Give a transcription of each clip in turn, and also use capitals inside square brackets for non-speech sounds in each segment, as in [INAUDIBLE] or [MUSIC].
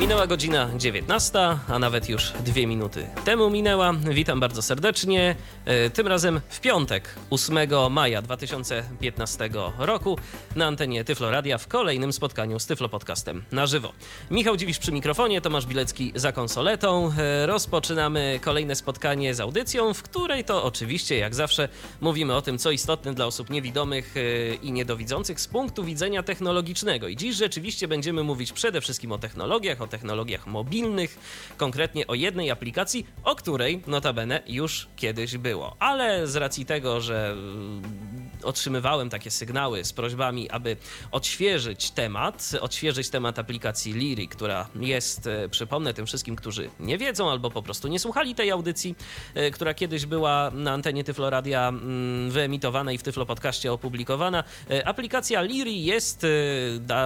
Minęła godzina 19, a nawet już dwie minuty temu minęła. Witam bardzo serdecznie. E, tym razem w piątek, 8 maja 2015 roku na antenie Tyflo Radia w kolejnym spotkaniu z Tyflo Podcastem na żywo. Michał Dziwisz przy mikrofonie, Tomasz Bilecki za konsoletą. E, rozpoczynamy kolejne spotkanie z audycją, w której to oczywiście, jak zawsze, mówimy o tym, co istotne dla osób niewidomych e, i niedowidzących z punktu widzenia technologicznego. I dziś rzeczywiście będziemy mówić przede wszystkim o technologiach, o technologiach mobilnych, konkretnie o jednej aplikacji, o której notabene już kiedyś było. Ale z racji tego, że mm, otrzymywałem takie sygnały z prośbami, aby odświeżyć temat, odświeżyć temat aplikacji Liri, która jest, e, przypomnę tym wszystkim, którzy nie wiedzą albo po prostu nie słuchali tej audycji, e, która kiedyś była na antenie Tyfloradia mm, wyemitowana i w Tyflo Podcaście opublikowana. E, aplikacja Liri jest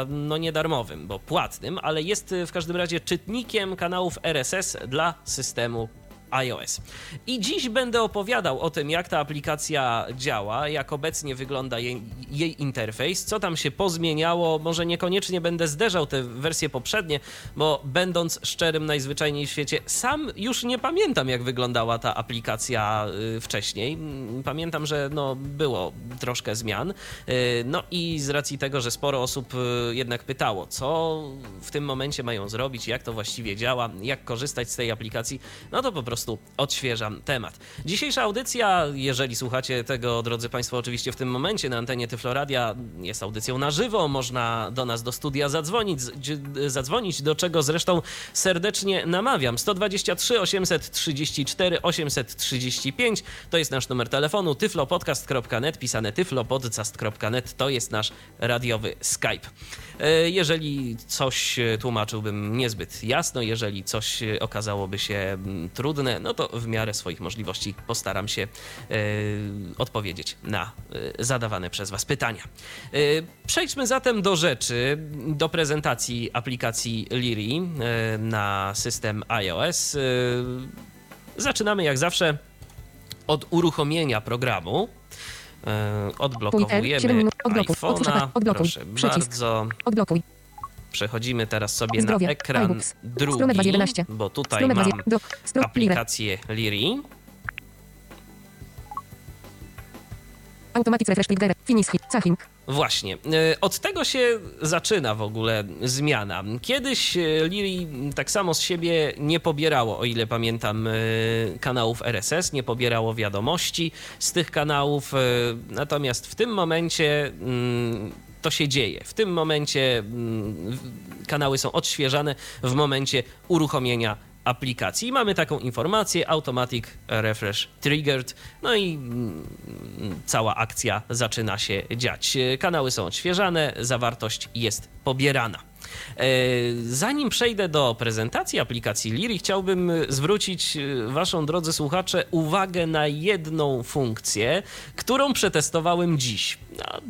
no nie darmowym, bo płatnym, ale jest w każdym razie czytnikiem kanałów RSS dla systemu iOS. I dziś będę opowiadał o tym, jak ta aplikacja działa, jak obecnie wygląda jej, jej, interfejs, co tam się pozmieniało. Może niekoniecznie będę zderzał te wersje poprzednie, bo będąc szczerym najzwyczajniej w świecie, sam już nie pamiętam, jak wyglądała ta aplikacja y, wcześniej. Pamiętam, że no, było troszkę zmian. Y, no i z racji tego, że sporo osób y, jednak pytało, co w tym momencie mają zrobić, jak to właściwie działa, jak korzystać z tej aplikacji, no to po prostu prostu odświeżam temat. Dzisiejsza audycja, jeżeli słuchacie tego, drodzy Państwo, oczywiście w tym momencie na antenie Tyfloradia, jest audycją na żywo, można do nas do studia zadzwonić, zadzwonić do czego zresztą serdecznie namawiam. 123 834 835 to jest nasz numer telefonu, tyflopodcast.net, pisane tyflopodcast.net to jest nasz radiowy Skype. E, jeżeli coś tłumaczyłbym niezbyt jasno, jeżeli coś okazałoby się mm, trudne, no to w miarę swoich możliwości postaram się e, odpowiedzieć na e, zadawane przez Was pytania. E, przejdźmy zatem do rzeczy, do prezentacji aplikacji Liri na system iOS. Zaczynamy jak zawsze od uruchomienia programu. Odblokowujemy iPhone'a. Proszę bardzo. Odblokuj. Przechodzimy teraz sobie Zdrowie. na ekran iBooks. drugi, bo tutaj mam do, aplikację Liri. Automatic refresh click finish caching. Właśnie. E, od tego się zaczyna w ogóle zmiana. Kiedyś e, Liri tak samo z siebie nie pobierało, o ile pamiętam, e, kanałów RSS, nie pobierało wiadomości z tych kanałów. Natomiast w tym momencie mm, to się dzieje. W tym momencie mm, kanały są odświeżane w momencie uruchomienia aplikacji. Mamy taką informację Automatic Refresh Triggered, no i mm, cała akcja zaczyna się dziać. Kanały są odświeżane, zawartość jest pobierana. E, zanim przejdę do prezentacji aplikacji Liri, chciałbym zwrócić e, Waszą, drodzy słuchacze, uwagę na jedną funkcję, którą przetestowałem dziś.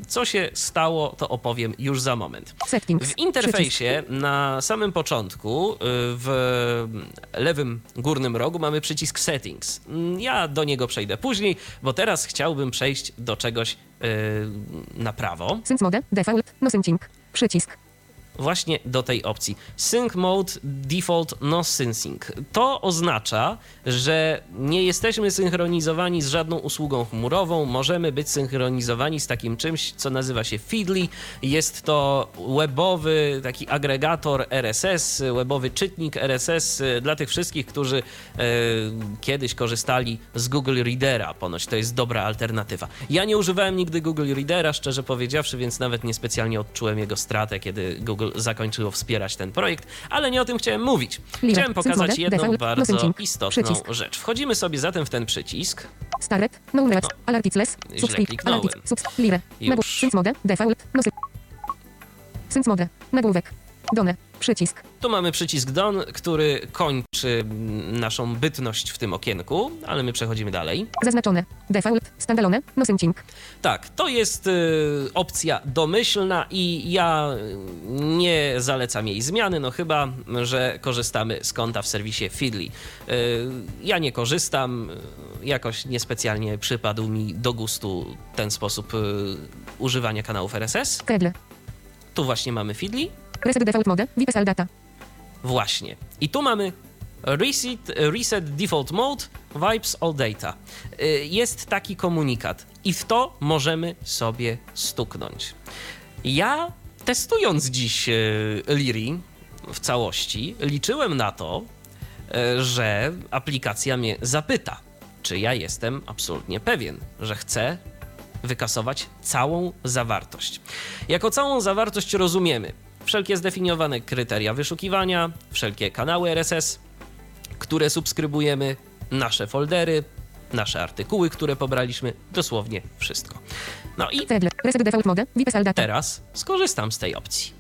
Co się stało, to opowiem już za moment. W interfejsie na samym początku e, w lewym górnym rogu mamy przycisk Settings. Ja do niego przejdę później, bo teraz chciałbym przejść do czegoś na prawo. Sync mode, default, no syncing, przycisk właśnie do tej opcji. Sync Mode Default No Syncing. To oznacza, że nie jesteśmy synchronizowani z żadną usługą chmurową, możemy być synchronizowani z takim czymś, co nazywa się Feedly. Jest to webowy taki agregator RSS, webowy czytnik RSS dla tych wszystkich, którzy e, kiedyś korzystali z Google Readera. Ponoć to jest dobra alternatywa. Ja nie używałem nigdy Google Readera, szczerze powiedziawszy, więc nawet niespecjalnie odczułem jego stratę, kiedy Google zakończyło wspierać ten projekt, ale nie o tym chciałem mówić. Chciałem pokazać jedną bardzo istotną rzecz. Wchodzimy sobie zatem w ten przycisk. Start, no no. alerticless, kliknąłem. Już. Sync mode, default, no Sync mode, nagłówek. Done. Przycisk. Tu mamy przycisk Don, który kończy naszą bytność w tym okienku, ale my przechodzimy dalej. Zaznaczone. Default. Standalone. No synching. Tak, to jest y, opcja domyślna i ja nie zalecam jej zmiany, no chyba, że korzystamy z konta w serwisie Feedly. Y, ja nie korzystam, y, jakoś niespecjalnie przypadł mi do gustu ten sposób y, używania kanałów RSS. Kedle. Tu właśnie mamy Feedly, Reset default mode. VPSL data. Właśnie. I tu mamy reset, reset default mode, wipes all data. Y, Jest taki komunikat i w to możemy sobie stuknąć. Ja testując dziś y, Liri w całości, liczyłem na to, y, że aplikacja mnie zapyta, czy ja jestem absolutnie pewien, że chcę wykasować całą zawartość. Jako całą zawartość rozumiemy wszelkie zdefiniowane kryteria wyszukiwania, wszelkie kanały RSS, które subskrybujemy, nasze foldery, nasze artykuły, które pobraliśmy, dosłownie wszystko. No i teraz skorzystam z tej opcji.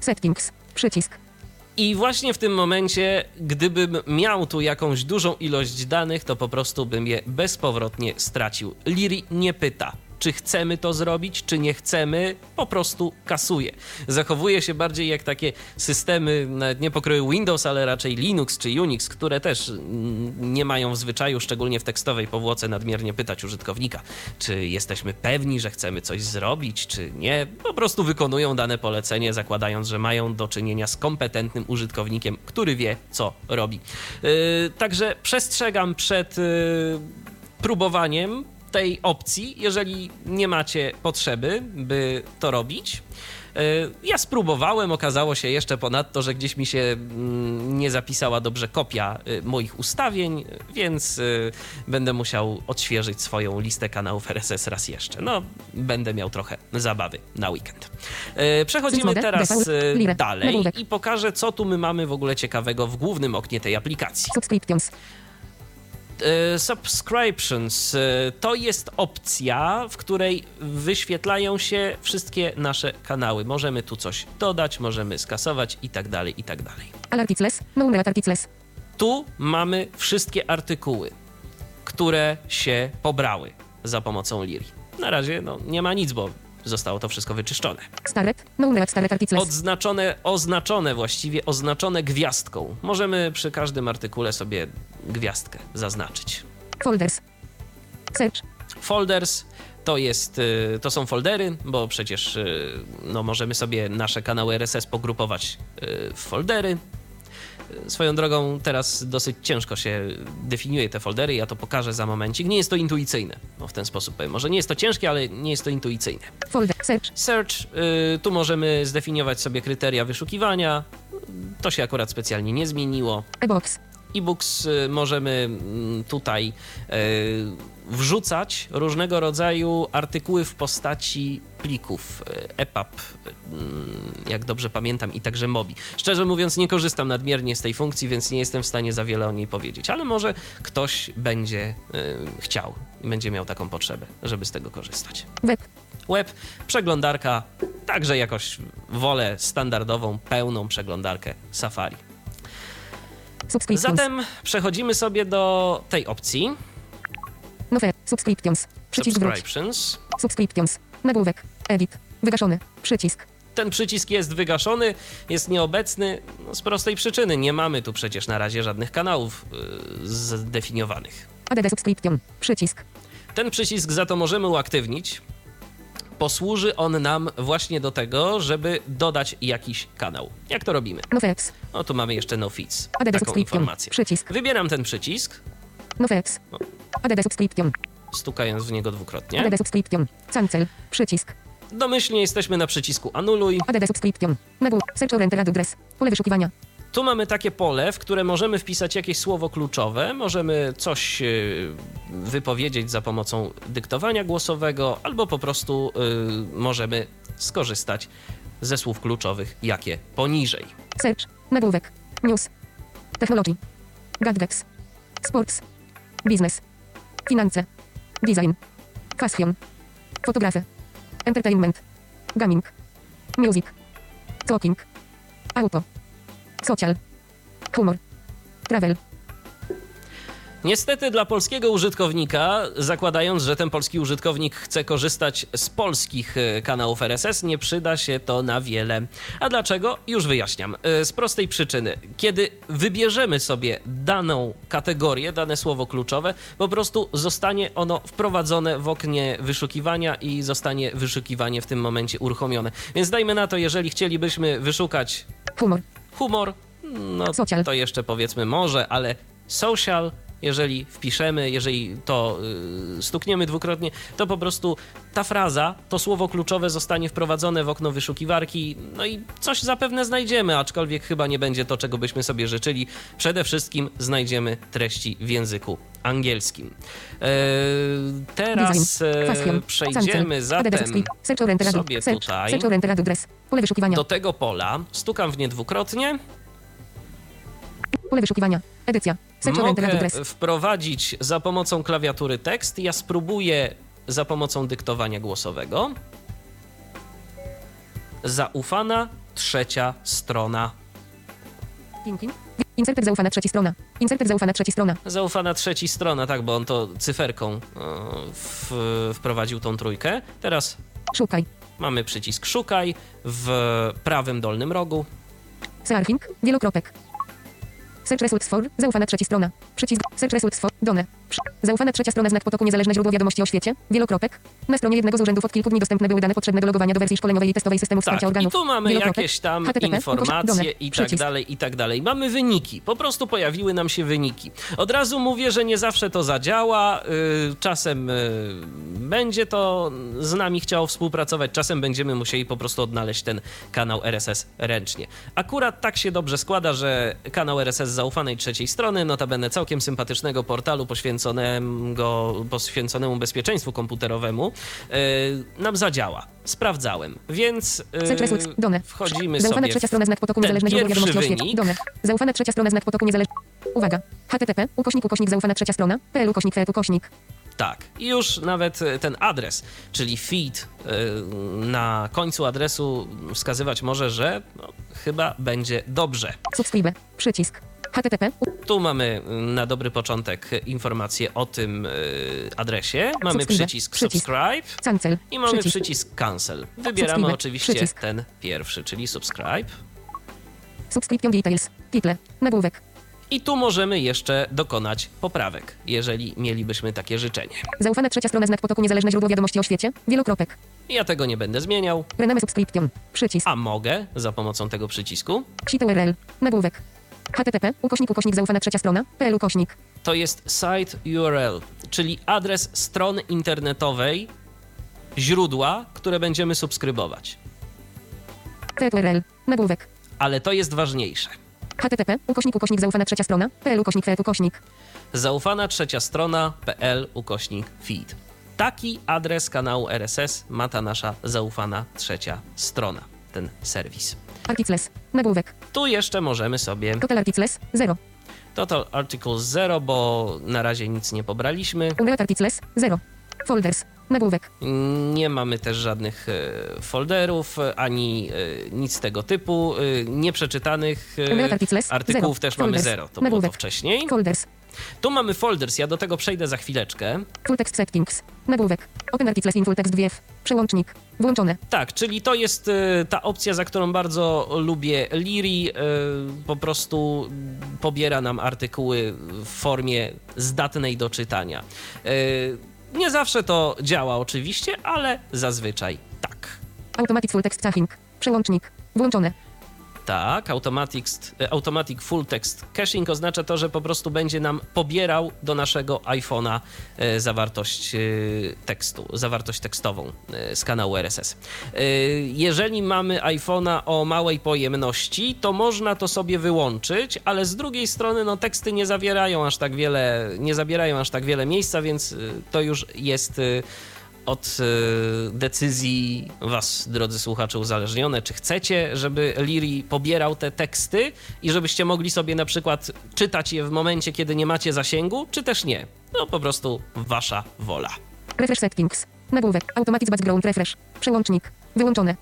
Settings. Przycisk. I właśnie w tym momencie, gdybym miał tu jakąś dużą ilość danych, to po prostu bym je bezpowrotnie stracił. Liri nie pyta, czy chcemy to zrobić, czy nie chcemy, po prostu kasuje. Zachowuje się bardziej jak takie systemy, nawet nie pokroju Windows, ale raczej Linux czy Unix, które też nie mają w zwyczaju, szczególnie w tekstowej powłoce, nadmiernie pytać użytkownika, czy jesteśmy pewni, że chcemy coś zrobić, czy nie. Po prostu wykonują dane polecenie, zakładając, że mają do czynienia z kompetentnym użytkownikiem, który wie, co robi. Yy, także przestrzegam przed yy, próbowaniem tej opcji, jeżeli nie macie potrzeby, by to robić. Yy, Ja spróbowałem, okazało się jeszcze ponadto, że gdzieś mi się mm, nie zapisała dobrze kopia y, moich ustawień, więc y, będę musiał odświeżyć swoją listę kanałów RSS raz jeszcze. No, będę miał trochę zabawy na weekend. Przechodzimy teraz dalej i pokażę, co tu my mamy w ogóle ciekawego w głównym oknie tej aplikacji. Subscriptions. E, Subscriptions e, to jest opcja, w której wyświetlają się wszystkie nasze kanały. Możemy tu coś dodać, możemy skasować i tak dalej, i tak dalej. Alarticles. No neat articles. Tu mamy wszystkie artykuły, które się pobrały za pomocą Liri. Na razie no, nie ma nic, bo zostało to wszystko wyczyszczone. Starret. No neat starret articles. Odznaczone, oznaczone właściwie, oznaczone gwiazdką. Możemy przy każdym artykule sobie gwiazdkę zaznaczyć. Folders. Search. Folders to, jest, y, to są foldery, bo przecież y, no, możemy sobie nasze kanały RSS pogrupować y, w foldery. Swoją drogą teraz dosyć ciężko się definiuje te foldery, ja to pokażę za momencik. Nie jest to intuicyjne, no, w ten sposób powiem. Może nie jest to ciężkie, ale nie jest to intuicyjne. Folder. Search. Search, y, tu możemy zdefiniować sobie kryteria wyszukiwania. To się akurat specjalnie nie zmieniło E-box. E-books y, możemy mm, tutaj y, wrzucać różnego rodzaju artykuły w postaci plików EPUB, y, mm, jak dobrze pamiętam, i także MOBI. Szczerze mówiąc, nie korzystam nadmiernie z tej funkcji, więc nie jestem w stanie za wiele o niej powiedzieć, ale może ktoś będzie chciał i będzie miał taką potrzebę, żeby z tego korzystać. Web. Web, przeglądarka, także jakoś wolę standardową, pełną przeglądarkę Safari. Subscriptions. Zatem przechodzimy sobie do tej opcji No fair. Subscriptions. Przycisk wróć. Subscriptions. Subscriptions. Nagłówek. Edit. Wygaszony. Przycisk. Ten przycisk jest wygaszony, jest nieobecny no, z prostej przyczyny. Nie mamy tu przecież na razie żadnych kanałów yy, zdefiniowanych. ADD subscription. Przycisk. Ten przycisk za to możemy uaktywnić. Posłuży on nam właśnie do tego, żeby dodać jakiś kanał. Jak to robimy? No facts. No tu mamy jeszcze no feeds, ADD subscription. Przycisk. Wybieram ten przycisk, No facts. No. ADD subscription. stukając w niego dwukrotnie. ADD subscription. Cancel. Przycisk. Domyślnie jesteśmy na przycisku anuluj. ADD subscription. Nagłówek. Search oriented address. Pole wyszukiwania. Tu mamy takie pole, w które możemy wpisać jakieś słowo kluczowe, możemy coś y, wypowiedzieć za pomocą dyktowania głosowego, albo po prostu y, możemy skorzystać ze słów kluczowych, jakie poniżej. Search. Nagłówek. News. Technology. Gadgets. Sports. Business. Finanse. Design. Fashion. Fotografy. Entertainment. Gaming. Music. Talking. Auto. Social. Humor. Travel. Niestety dla polskiego użytkownika, zakładając, że ten polski użytkownik chce korzystać z polskich e, kanałów RSS, nie przyda się to na wiele. A dlaczego? Już wyjaśniam. E, Z prostej przyczyny. Kiedy wybierzemy sobie daną kategorię, dane słowo kluczowe, po prostu zostanie ono wprowadzone w oknie wyszukiwania i zostanie wyszukiwanie w tym momencie uruchomione. Więc dajmy na to, jeżeli chcielibyśmy wyszukać Humor. Humor, no to jeszcze powiedzmy może, ale social, jeżeli wpiszemy, jeżeli to y, stukniemy dwukrotnie, to po prostu ta fraza, to słowo kluczowe zostanie wprowadzone w okno wyszukiwarki, no i coś zapewne znajdziemy, aczkolwiek chyba nie będzie to, czego byśmy sobie życzyli. Przede wszystkim znajdziemy treści w języku angielskim. E, teraz e, przejdziemy zatem sobie tutaj. Do tego pola, stukam w nie dwukrotnie, Pole wyszukiwania. Edycja. Mogę wprowadzić za pomocą klawiatury tekst. Ja spróbuję za pomocą dyktowania głosowego. Zaufana trzecia strona. Thinking. Inserted zaufana trzeci strona. Inserted zaufana trzeci strona. Zaufana trzeci strona, tak, bo on to cyferką e, w, wprowadził tą trójkę. Teraz Szukaj. mamy przycisk szukaj w prawym dolnym rogu. Searching. Wielokropek. Search results for. Zaufana trzeci strona. Przycisk. Search results for. Done. Zaufana trzecia strona znak potoku niezależne źródło wiadomości o świecie. Wielokropek. Na stronie jednego z urzędów od kilku dni dostępne były dane potrzebne do logowania do wersji szkoleniowej i testowej systemu Tak, wsparcia i organów. tu mamy Wielokropek. jakieś tam HTTP, informacje done. i tak dalej, i tak dalej. Mamy wyniki, po prostu pojawiły nam się wyniki. Od razu mówię, że nie zawsze to zadziała, y, czasem y, będzie to z nami chciało współpracować, czasem będziemy musieli po prostu odnaleźć ten kanał RSS ręcznie. Akurat tak się dobrze składa, że kanał RSS zaufanej trzeciej strony, notabene całkiem sympatycznego portalu poświęconego, poświęconemu bezpieczeństwu komputerowemu, y, nam zadziała. Sprawdzałem, więc y. Done. wchodzimy Zaufana trzecia strona znak potoku ten niezależne źródło pierwszy wiadomości wynik. Done. Zaufana trzecia strona znak potoku niezależne. Uwaga. HTTP. Ukośnik ukośnik zaufana trzecia strona. PL ukośnik FET ukośnik. Tak, i już nawet e, ten adres, czyli feed y, na końcu adresu wskazywać może, że no, chyba będzie dobrze. Subscribe. Przycisk. HTTP. Tu mamy y, na dobry początek informację o tym y, adresie. Mamy Subscribe. przycisk Przycisk. subscribe Cancel. i mamy Przycisk. przycisk cancel. Wybieramy Subscribe. oczywiście Przycisk. ten pierwszy, czyli subscribe. Subscription details. Title. Nagłówek. I tu możemy jeszcze dokonać poprawek, jeżeli mielibyśmy takie życzenie. Zaufana trzecia strona znak potoku niezależne źródło wiadomości o świecie. Wielokropek. Ja tego nie będę zmieniał, Rename subscription. Przycisk. a mogę za pomocą tego przycisku. Site URL. Nagłówek. HTTP. Ukośnik ukośnik zaufana trzecia strona. PL ukośnik. to jest site URL, czyli adres strony internetowej źródła, które będziemy subskrybować. URL. Nagłówek. Ale to jest ważniejsze. HTTP. Ukośnik ukośnik zaufana trzecia strona. PL ukośnik FET ukośnik. Zaufana trzecia strona.pl ukośnik feed. Taki adres kanału RSS ma ta nasza zaufana trzecia strona, ten serwis. Articles. Nagłówek. Tu jeszcze możemy sobie Total articles. 0. Total Articles 0, bo na razie nic nie pobraliśmy. Umbeat articles. 0. Folders. Nagłówek. Nie mamy też żadnych e, folderów, ani e, nic tego typu. E, Nieprzeczytanych artykułów zero. też mamy Folders. zero. To było to Nagłówek. wcześniej. Folders. Tu mamy folders, ja do tego przejdę za chwileczkę. Full text settings. Nagłówek. Open articles in full text WF. Przełącznik. Włączone. Tak, czyli to jest e, ta opcja, za którą bardzo lubię Liri. e, Po prostu pobiera nam artykuły w formie zdatnej do czytania. E, Nie zawsze to działa oczywiście, ale zazwyczaj tak. Automatic full text caching. Przełącznik. Włączone. Tak, automatic, automatic Full Text Caching oznacza to, że po prostu będzie nam pobierał do naszego iPhone'a e, zawartość e, tekstu, zawartość tekstową e, z kanału RSS. E, Jeżeli mamy iPhone'a o małej pojemności, to można to sobie wyłączyć, ale z drugiej strony no, teksty nie zawierają aż tak wiele, nie zabierają aż tak wiele miejsca, więc e, to już jest e, od e, decyzji Was, drodzy słuchacze, uzależnione, czy chcecie, żeby Liri pobierał te teksty i żebyście mogli sobie na przykład czytać je w momencie, kiedy nie macie zasięgu, czy też nie. No po prostu Wasza wola. Refresh settings. Nagłówek. Automatic background refresh. Przełącznik. Wyłączone.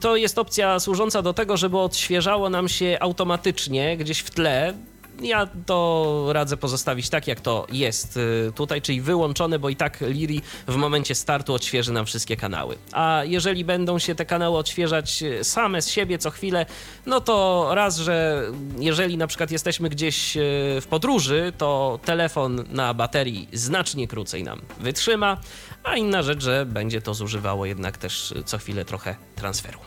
To jest opcja służąca do tego, żeby odświeżało nam się automatycznie gdzieś w tle. Ja to radzę pozostawić tak, jak to jest y, tutaj, czyli wyłączone, bo i tak Liri w momencie startu odświeży nam wszystkie kanały. A jeżeli będą się te kanały odświeżać y, same z siebie co chwilę, no to raz, że jeżeli na przykład jesteśmy gdzieś y, w podróży, to telefon na baterii znacznie krócej nam wytrzyma, a inna rzecz, że będzie to zużywało jednak też co chwilę trochę transferu.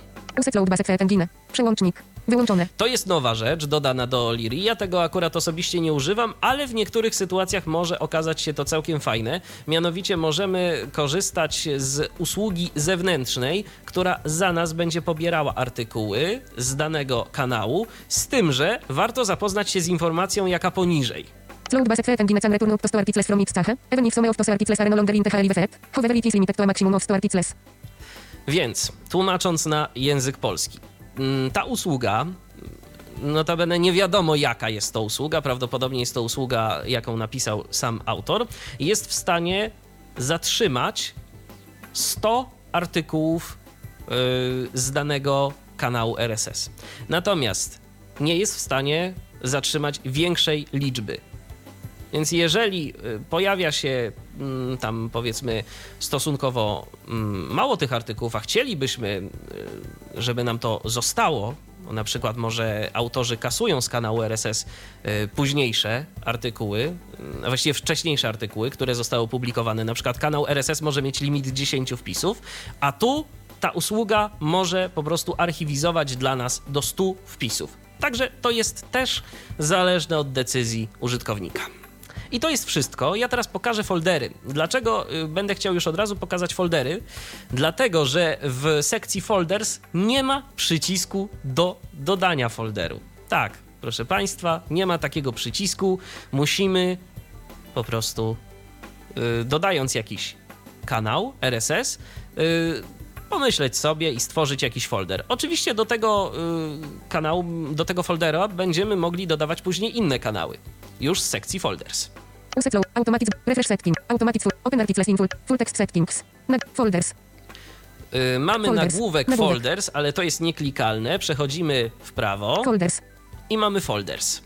Load basset engine. Przełącznik. Wyłączone. To jest nowa rzecz dodana do Liri. Ja tego akurat osobiście nie używam, ale w niektórych sytuacjach może okazać się to całkiem fajne. Mianowicie możemy korzystać z usługi zewnętrznej, która za nas będzie pobierała artykuły z danego kanału, z tym, że warto zapoznać się z informacją jaka poniżej. Load return up to 100 articles from its cache. Even if some of those articles are no longer in the. However it is limited to a maximum of 100 articles. Więc, tłumacząc na język polski, ta usługa, notabene nie wiadomo jaka jest to usługa, prawdopodobnie jest to usługa, jaką napisał sam autor, jest w stanie zatrzymać 100 artykułów yy, z danego kanału RSS. Natomiast nie jest w stanie zatrzymać większej liczby. Więc jeżeli y, pojawia się mm, tam powiedzmy stosunkowo mm, mało tych artykułów, a chcielibyśmy, y, żeby nam to zostało, na przykład może autorzy kasują z kanału RSS y, późniejsze artykuły, a właściwie wcześniejsze artykuły, które zostały opublikowane. Na przykład kanał RSS może mieć limit 10 wpisów, a tu ta usługa może po prostu archiwizować dla nas do 100 wpisów. Także to jest też zależne od decyzji użytkownika. I to jest wszystko. Ja teraz pokażę foldery. Dlaczego y, będę chciał już od razu pokazać foldery? Dlatego, że w sekcji folders nie ma przycisku do dodania folderu. Tak, proszę Państwa, nie ma takiego przycisku. Musimy po prostu, y, dodając jakiś kanał RSS, y, pomyśleć sobie i stworzyć jakiś folder. Oczywiście do tego y, kanału, do tego foldera będziemy mogli dodawać później inne kanały. Już z sekcji folders. Uset load. Automatic. Refresh setting. Automatic full. Open articles in full. Full text settings. Nag folders. Y, mamy Folders. nagłówek Nagłówek. folders, ale to jest nieklikalne. Przechodzimy w prawo Folders. i mamy folders.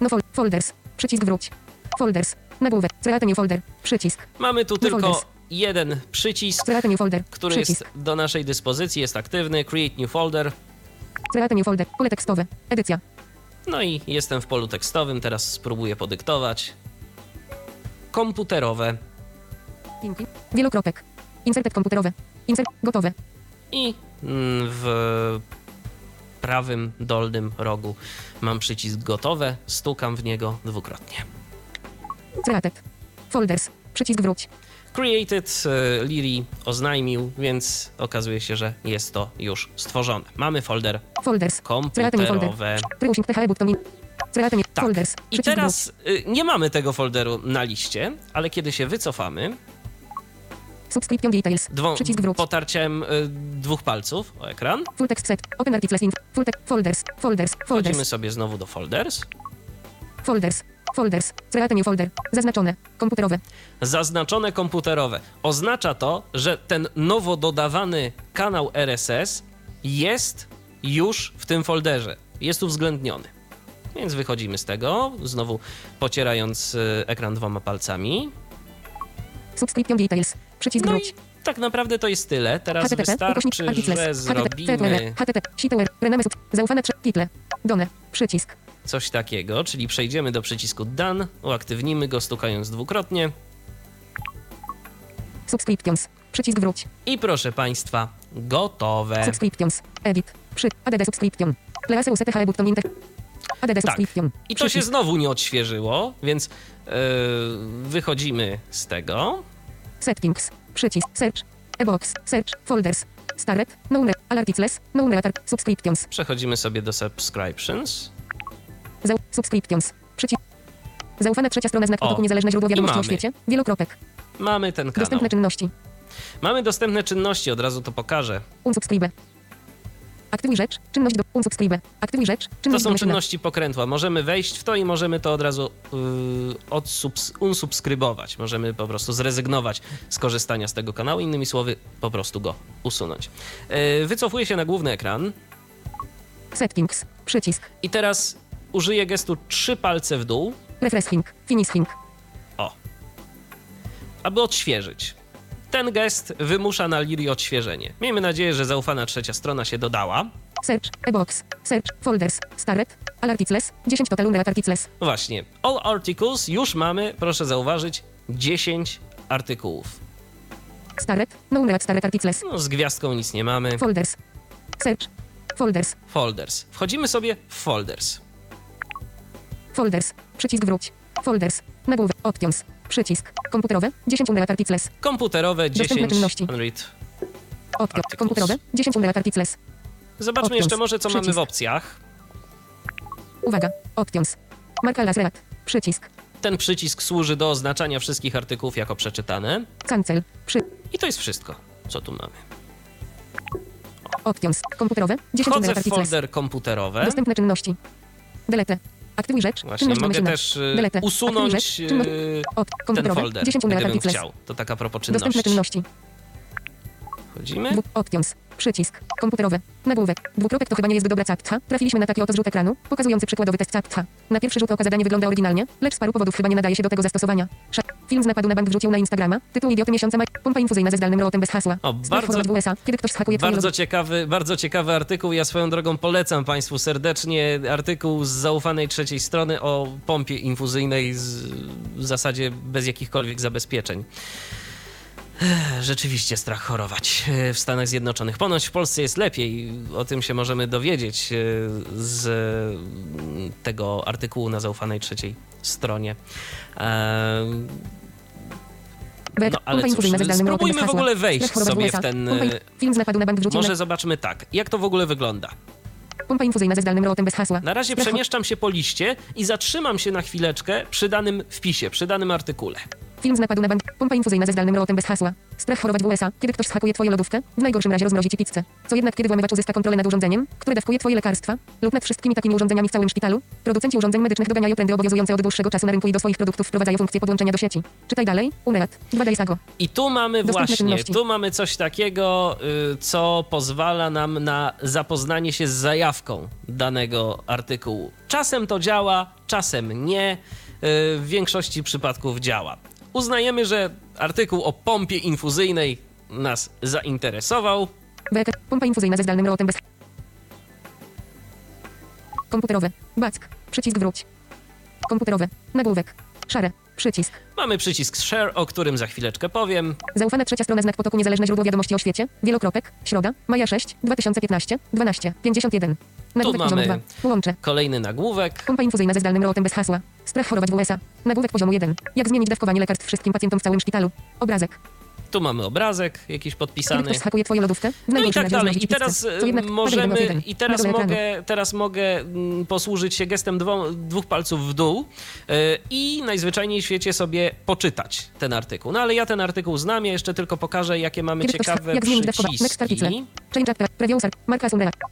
No fol folders. Przycisk wróć. Folders. Nagłówek. Create new folder. Przycisk. Mamy tu No tylko folders. jeden przycisk, Create new folder. który Przycisk. jest do naszej dyspozycji, jest aktywny. Create new folder. Create new folder. Pole tekstowe. Edycja. No i jestem w polu tekstowym. Teraz spróbuję podyktować. Komputerowe Linki. Wielokropek. Inserted komputerowe. Insert. Gotowe. i mm, w prawym dolnym rogu mam przycisk gotowe. Stukam w niego dwukrotnie. Created. Folders. Przycisk wróć. Created e, Liri oznajmił, więc okazuje się, że jest to już stworzone. Mamy folder Folders. New Tak. folders. I teraz y, nie mamy tego folderu na liście, ale kiedy się wycofamy. Subscription details. dwą, Przycisk wróć. potarciem y, dwóch palców o ekran, Full text set. Open articles. Full text. Folders. Folders. wchodzimy Folders. sobie znowu do folders, Folders. Folders. Create new folder. Zaznaczone. Komputerowe. zaznaczone komputerowe. Oznacza to, że ten nowo dodawany kanał RSS jest już w tym folderze, jest uwzględniony. Więc wychodzimy z tego, znowu pocierając y, ekran dwoma palcami. Subscription details. Przycisk No wróć. tak naprawdę to jest tyle. Teraz HTTP, wystarczy, że zrobimy HTTP, zaufane done, przycisk, coś takiego, czyli przejdziemy do przycisku Done, uaktywnimy go stukając dwukrotnie. Subscriptions, przycisk wróć, i proszę Państwa, gotowe. subscriptions, edit, przy, add subscription, place usete HE button inter, add Tak. I to się znowu nie odświeżyło, więc yy, wychodzimy z tego. settings, przycisk, search, ebox, search, folders, started, no articles, no subscriptions, Przechodzimy sobie do subscriptions. Zau, subscriptions, przycisk, zaufana trzecia strona znak O, potoku niezależne źródło wiadomości o świecie, wielokropek, Mamy ten kanał. dostępne czynności, Mamy dostępne czynności, od razu to pokażę. unsubscribe, Aktywuj rzecz. Czynność do unsubscribe. Aktywuj rzecz. To Czynność są domyślna. czynności pokrętła. Możemy wejść w to i możemy to od razu yy, odsubs- unsubskrybować. Możemy po prostu zrezygnować z korzystania z tego kanału. Innymi słowy, po prostu go usunąć. Yy, wycofuję się na główny ekran Settings. Przycisk. i teraz użyję gestu trzy palce w dół, Refreshing. Finishing. o, aby odświeżyć. Ten gest wymusza na Liri odświeżenie. Miejmy nadzieję, że zaufana trzecia strona się dodała. Search. E-box. Search. Folders. Starret. Alarticles. 10 total articles. Właśnie, all articles już mamy, proszę zauważyć, 10 artykułów. Starret. No starret articles. No, z gwiazdką nic nie mamy. Folders. Search. Folders. Folders. Wchodzimy sobie w folders. Folders. Przycisk wróć. Folders. Nagłówek. Options. Przycisk. Komputerowe. 10 numerat articles. Komputerowe Dostępne 10 czynności. unread. Articles. Komputerowe. 10 numerat articles. Zobaczmy Options. jeszcze może, co mamy w Przycisk. opcjach. Uwaga. Options. Marka Lazreat. Przycisk. Ten przycisk służy do oznaczania wszystkich artykułów jako przeczytane. Cancel. Przy. I to jest wszystko, co tu mamy. Options. Komputerowe. 10 Wchodzę w folder komputerowe. Dostępne czynności. Delete. Aktywuj rzecz. Właśnie, czynność mogę też Delete. usunąć Aktywuj rzecz. Czynność. y, Op. ten folder, 10 numerat gdybym chciał. To taka propos Dostępne czynności. czynności. Wchodzimy. Options. Przycisk. Komputerowe. Nagłówek. Dwukropek to chyba nie jest dobra captcha. Trafiliśmy na taki oto zrzut ekranu, pokazujący przykładowy test captcha. Na pierwszy rzut oka zadanie wygląda oryginalnie, lecz z paru powodów chyba nie nadaje się do tego zastosowania. Sze- Film z napadu na bank wrzucił na Instagrama. Tytuł idioty miesiąca maj. Pompa infuzyjna ze zdalnym rotem bez hasła. O, bardzo- w USA. Kiedy ktoś Bardzo ciekawy, bardzo ciekawy artykuł. Ja swoją drogą polecam Państwu serdecznie artykuł z zaufanej trzeciej strony o pompie infuzyjnej z, w zasadzie bez jakichkolwiek zabezpieczeń. Rzeczywiście strach chorować e, w Stanach Zjednoczonych. Ponoć w Polsce jest lepiej. O tym się możemy dowiedzieć e, z mm, tego artykułu na zaufanej trzeciej stronie. Web. no, ale cóż, rotem spróbujmy w ogóle wejść sobie w ten, e, Może zobaczmy tak, jak to w ogóle wygląda. Pompa infuzyjna ze zdalnym rotem bez hasła. Na razie przemieszczam się po liście i zatrzymam się na chwileczkę przy danym wpisie, przy danym artykule. Film z napadu na bank. Pompa infuzyjna ze zdalnym rotem bez hasła. Strach chorować w USA. Kiedy ktoś zhakuje twoją lodówkę, w najgorszym razie rozmrozi ci pizzę. Co jednak, kiedy włamywacz uzyska kontrolę nad urządzeniem, które dawkuje twoje lekarstwa, lub nad wszystkimi takimi urządzeniami w całym szpitalu, producenci urządzeń medycznych doganiają trendy obowiązujące od dłuższego czasu na rynku i do swoich produktów wprowadzają funkcję podłączenia do sieci. Czytaj dalej. Unerat. 2 Daysago. I tu mamy Dostępne właśnie, czynności. tu mamy coś takiego, y, co pozwala nam na zapoznanie się z zajawką danego artykułu. Czasem to działa, czasem nie. y, W większości przypadków działa. Uznajemy, że artykuł o pompie infuzyjnej nas zainteresował. Beker. Pompa infuzyjna ze zdalnym rotem bez... Komputerowe. Back. Przycisk wróć. Komputerowe. Nagłówek. Szare. Przycisk. Mamy przycisk share, o którym za chwileczkę powiem. Zaufana trzecia strona znak potoku niezależne źródło wiadomości o świecie. Wielokropek. Środa. Maja 6. 2015. 12. 51. Nagłówek mamy- poziomu 2. Łącze. Kolejny nagłówek. Pompa infuzyjna ze zdalnym rotem bez hasła. Strach chorować w USA. Nagłówek poziomu 1. Jak zmienić dawkowanie lekarstw wszystkim pacjentom w całym szpitalu. Obrazek. Tu mamy obrazek jakiś podpisany. ktoś zhakuje twoją lodówkę, No i tak dalej. rozmrozi I teraz możemy, i teraz mogę, teraz mogę mm, posłużyć się gestem dwóch palców w dół e, i najzwyczajniej w świecie sobie poczytać ten artykuł. No ale ja ten artykuł znam, ja jeszcze tylko pokażę, jakie mamy ciekawe przyciski.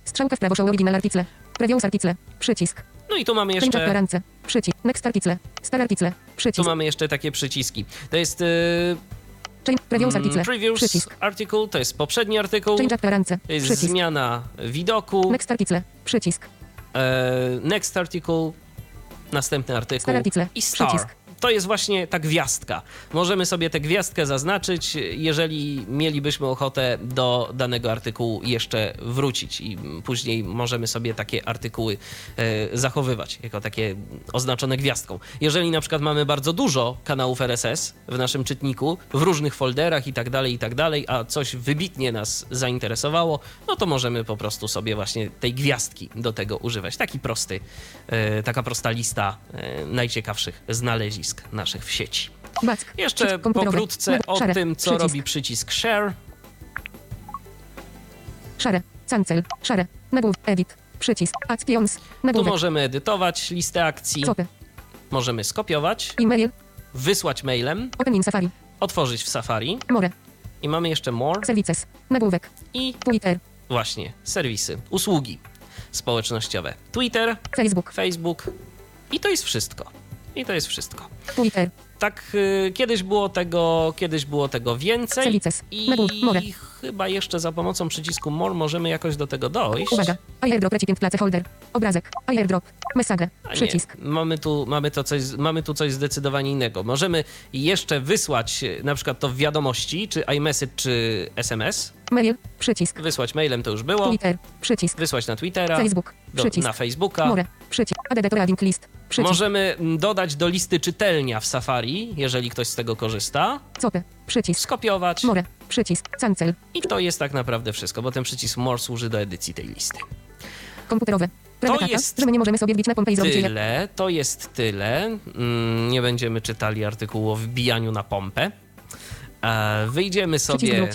Strzałka w prawo show original article. Article. Przycisk. No i tu mamy jeszcze, rance. Przycisk. Next article. Star article. tu Przycisk. mamy jeszcze takie przyciski. To jest e, Change. Previews mm, article. previous Przycisk. article, to jest poprzedni artykuł, Change up rance. to jest Przycisk. zmiana widoku, Next article. Przycisk. e, next article, następny artykuł Star article. i star. Przycisk. To jest właśnie ta gwiazdka. Możemy sobie tę gwiazdkę zaznaczyć, jeżeli mielibyśmy ochotę do danego artykułu jeszcze wrócić i później możemy sobie takie artykuły e, zachowywać jako takie oznaczone gwiazdką. Jeżeli na przykład mamy bardzo dużo kanałów RSS w naszym czytniku, w różnych folderach i tak dalej, i tak dalej, a coś wybitnie nas zainteresowało, no to możemy po prostu sobie właśnie tej gwiazdki do tego używać. Taki prosty, e, taka prosta lista e, najciekawszych znalezisk naszych w sieci. Back. Jeszcze Przycisk pokrótce o Szare. tym, co Przycisk. robi przycisk share. Szare. Cancel. Szare. Nagłów. Edit. Przycisk. Actions. Tu Nagłówek. możemy edytować listę akcji, Copy. możemy skopiować, E-mail. wysłać mailem, Open in Safari. otworzyć w Safari More. i mamy jeszcze more Services. Nagłówek. i Twitter. właśnie serwisy, usługi społecznościowe. Twitter, Facebook, Facebook i to jest wszystko. I to jest wszystko. Tak, y, kiedyś było tego, kiedyś było tego więcej Services. i. More. chyba jeszcze za pomocą przycisku More możemy jakoś do tego dojść. uwaga, airdrop recipient place holder, obrazek, airdrop, message, przycisk, Mamy tu, mamy, to coś, mamy tu coś zdecydowanie innego. Możemy jeszcze wysłać e, na przykład to w wiadomości, czy iMessage, czy SMS. mail, przycisk, Wysłać mailem to już było. Twitter, przycisk, Wysłać na Twittera, Facebook, do, przycisk, na Facebooka. more, przycisk, add to list, przycisk, Możemy mm, dodać do listy czytelnia w Safari, jeżeli ktoś z tego korzysta, copy, przycisk, skopiować more, przycisk, cancel, i to jest tak naprawdę wszystko, bo ten przycisk More służy do edycji tej listy. komputerowe. Prawda taka, jest że my nie możemy sobie wbić na pompę i zrobić Tyle, to jest tyle. Mm, Nie będziemy czytali artykułu o wbijaniu na pompę. E, Wyjdziemy sobie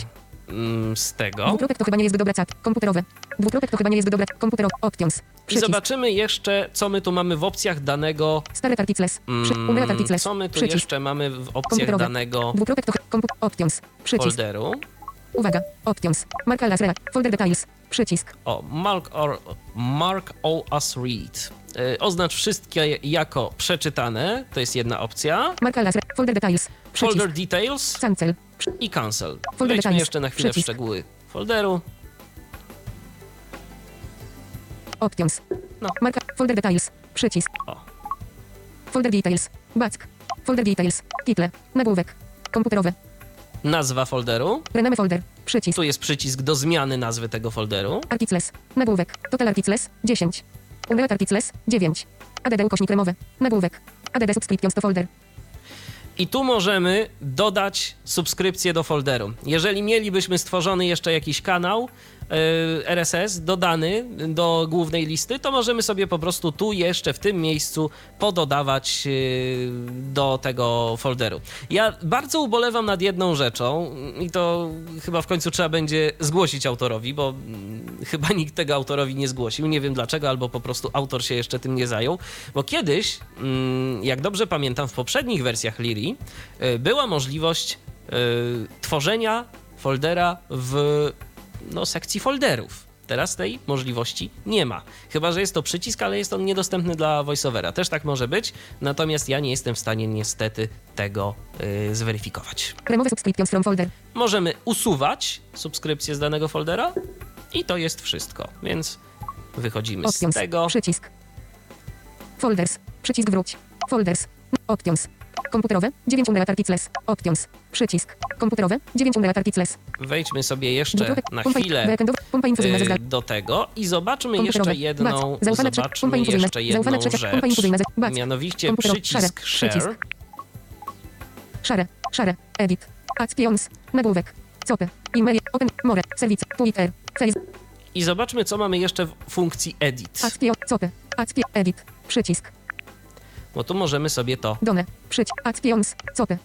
z tego Dwukropek to chyba nie jest dobra cat. Komputerowe. Dwukropek to chyba nie jest dobra. Komputerowe. Options. i Przycisk. zobaczymy jeszcze, co my tu mamy w opcjach danego. Stare articles. Przy... Mm, co my tu Przycisk. jeszcze mamy w opcjach danego Dwukropek to kompu... Options. Przycisk. folderu? Uwaga. Options. Marka las Folder details. Przycisk. O, mark, or, mark all as read. E, Oznacz wszystkie jako przeczytane, to jest jedna opcja. Marka las Folder details. Przycisk. Folder details Cancel. I cancel. Folder Wejdźmy jeszcze na chwilę w szczegóły folderu. Options. No. Marka. Folder details. Przycisk. O. Folder details. Back. Folder details. Title. Nagłówek. Komputerowe. Nazwa folderu. Rename folder. Przycisk. Tu jest przycisk do zmiany nazwy tego folderu. Articles. Nagłówek. Total articles. 10. Umbrella articles. 9. ADD ukośnik remowe. Nagłówek. ADD subscriptions to folder. I tu możemy dodać subskrypcję do folderu. Jeżeli mielibyśmy stworzony jeszcze jakiś kanał RSS dodany do głównej listy, to możemy sobie po prostu tu jeszcze w tym miejscu pododawać e, do tego folderu. Ja bardzo ubolewam nad jedną rzeczą i to chyba w końcu trzeba będzie zgłosić autorowi, bo mm, chyba nikt tego autorowi nie zgłosił. Nie wiem dlaczego, albo po prostu autor się jeszcze tym nie zajął, bo kiedyś, mm, jak dobrze pamiętam, w poprzednich wersjach Liri y, była możliwość tworzenia foldera w no, sekcji folderów. Teraz tej możliwości nie ma. Chyba, że jest to przycisk, ale jest on niedostępny dla VoiceOvera. Też tak może być, natomiast ja nie jestem w stanie niestety tego y, zweryfikować. Subscriptions from folder. Możemy usuwać subskrypcję z danego foldera i to jest wszystko. Więc wychodzimy z Options. tego. Przycisk. Folders. Przycisk wróć. Folders. Options. Komputerowe. 9 umbrella articles. Options. Przycisk. Komputerowe. 9 umbrella articles. Wejdźmy sobie jeszcze na chwilę y, zdal. do tego i zobaczmy jeszcze jedną, zobaczmy jeszcze jedną rzecz. Mianowicie przycisk Szare. share. Szare. Szare. Edit. Actions. Nagłówek. Copy. E-mail. Open. More. Service. Twitter. Facebook. I zobaczmy, co mamy jeszcze w funkcji edit. Action. Copy. Action. Edit. Przycisk. Bo tu możemy sobie to Done. Przycisk. Actions. Copy.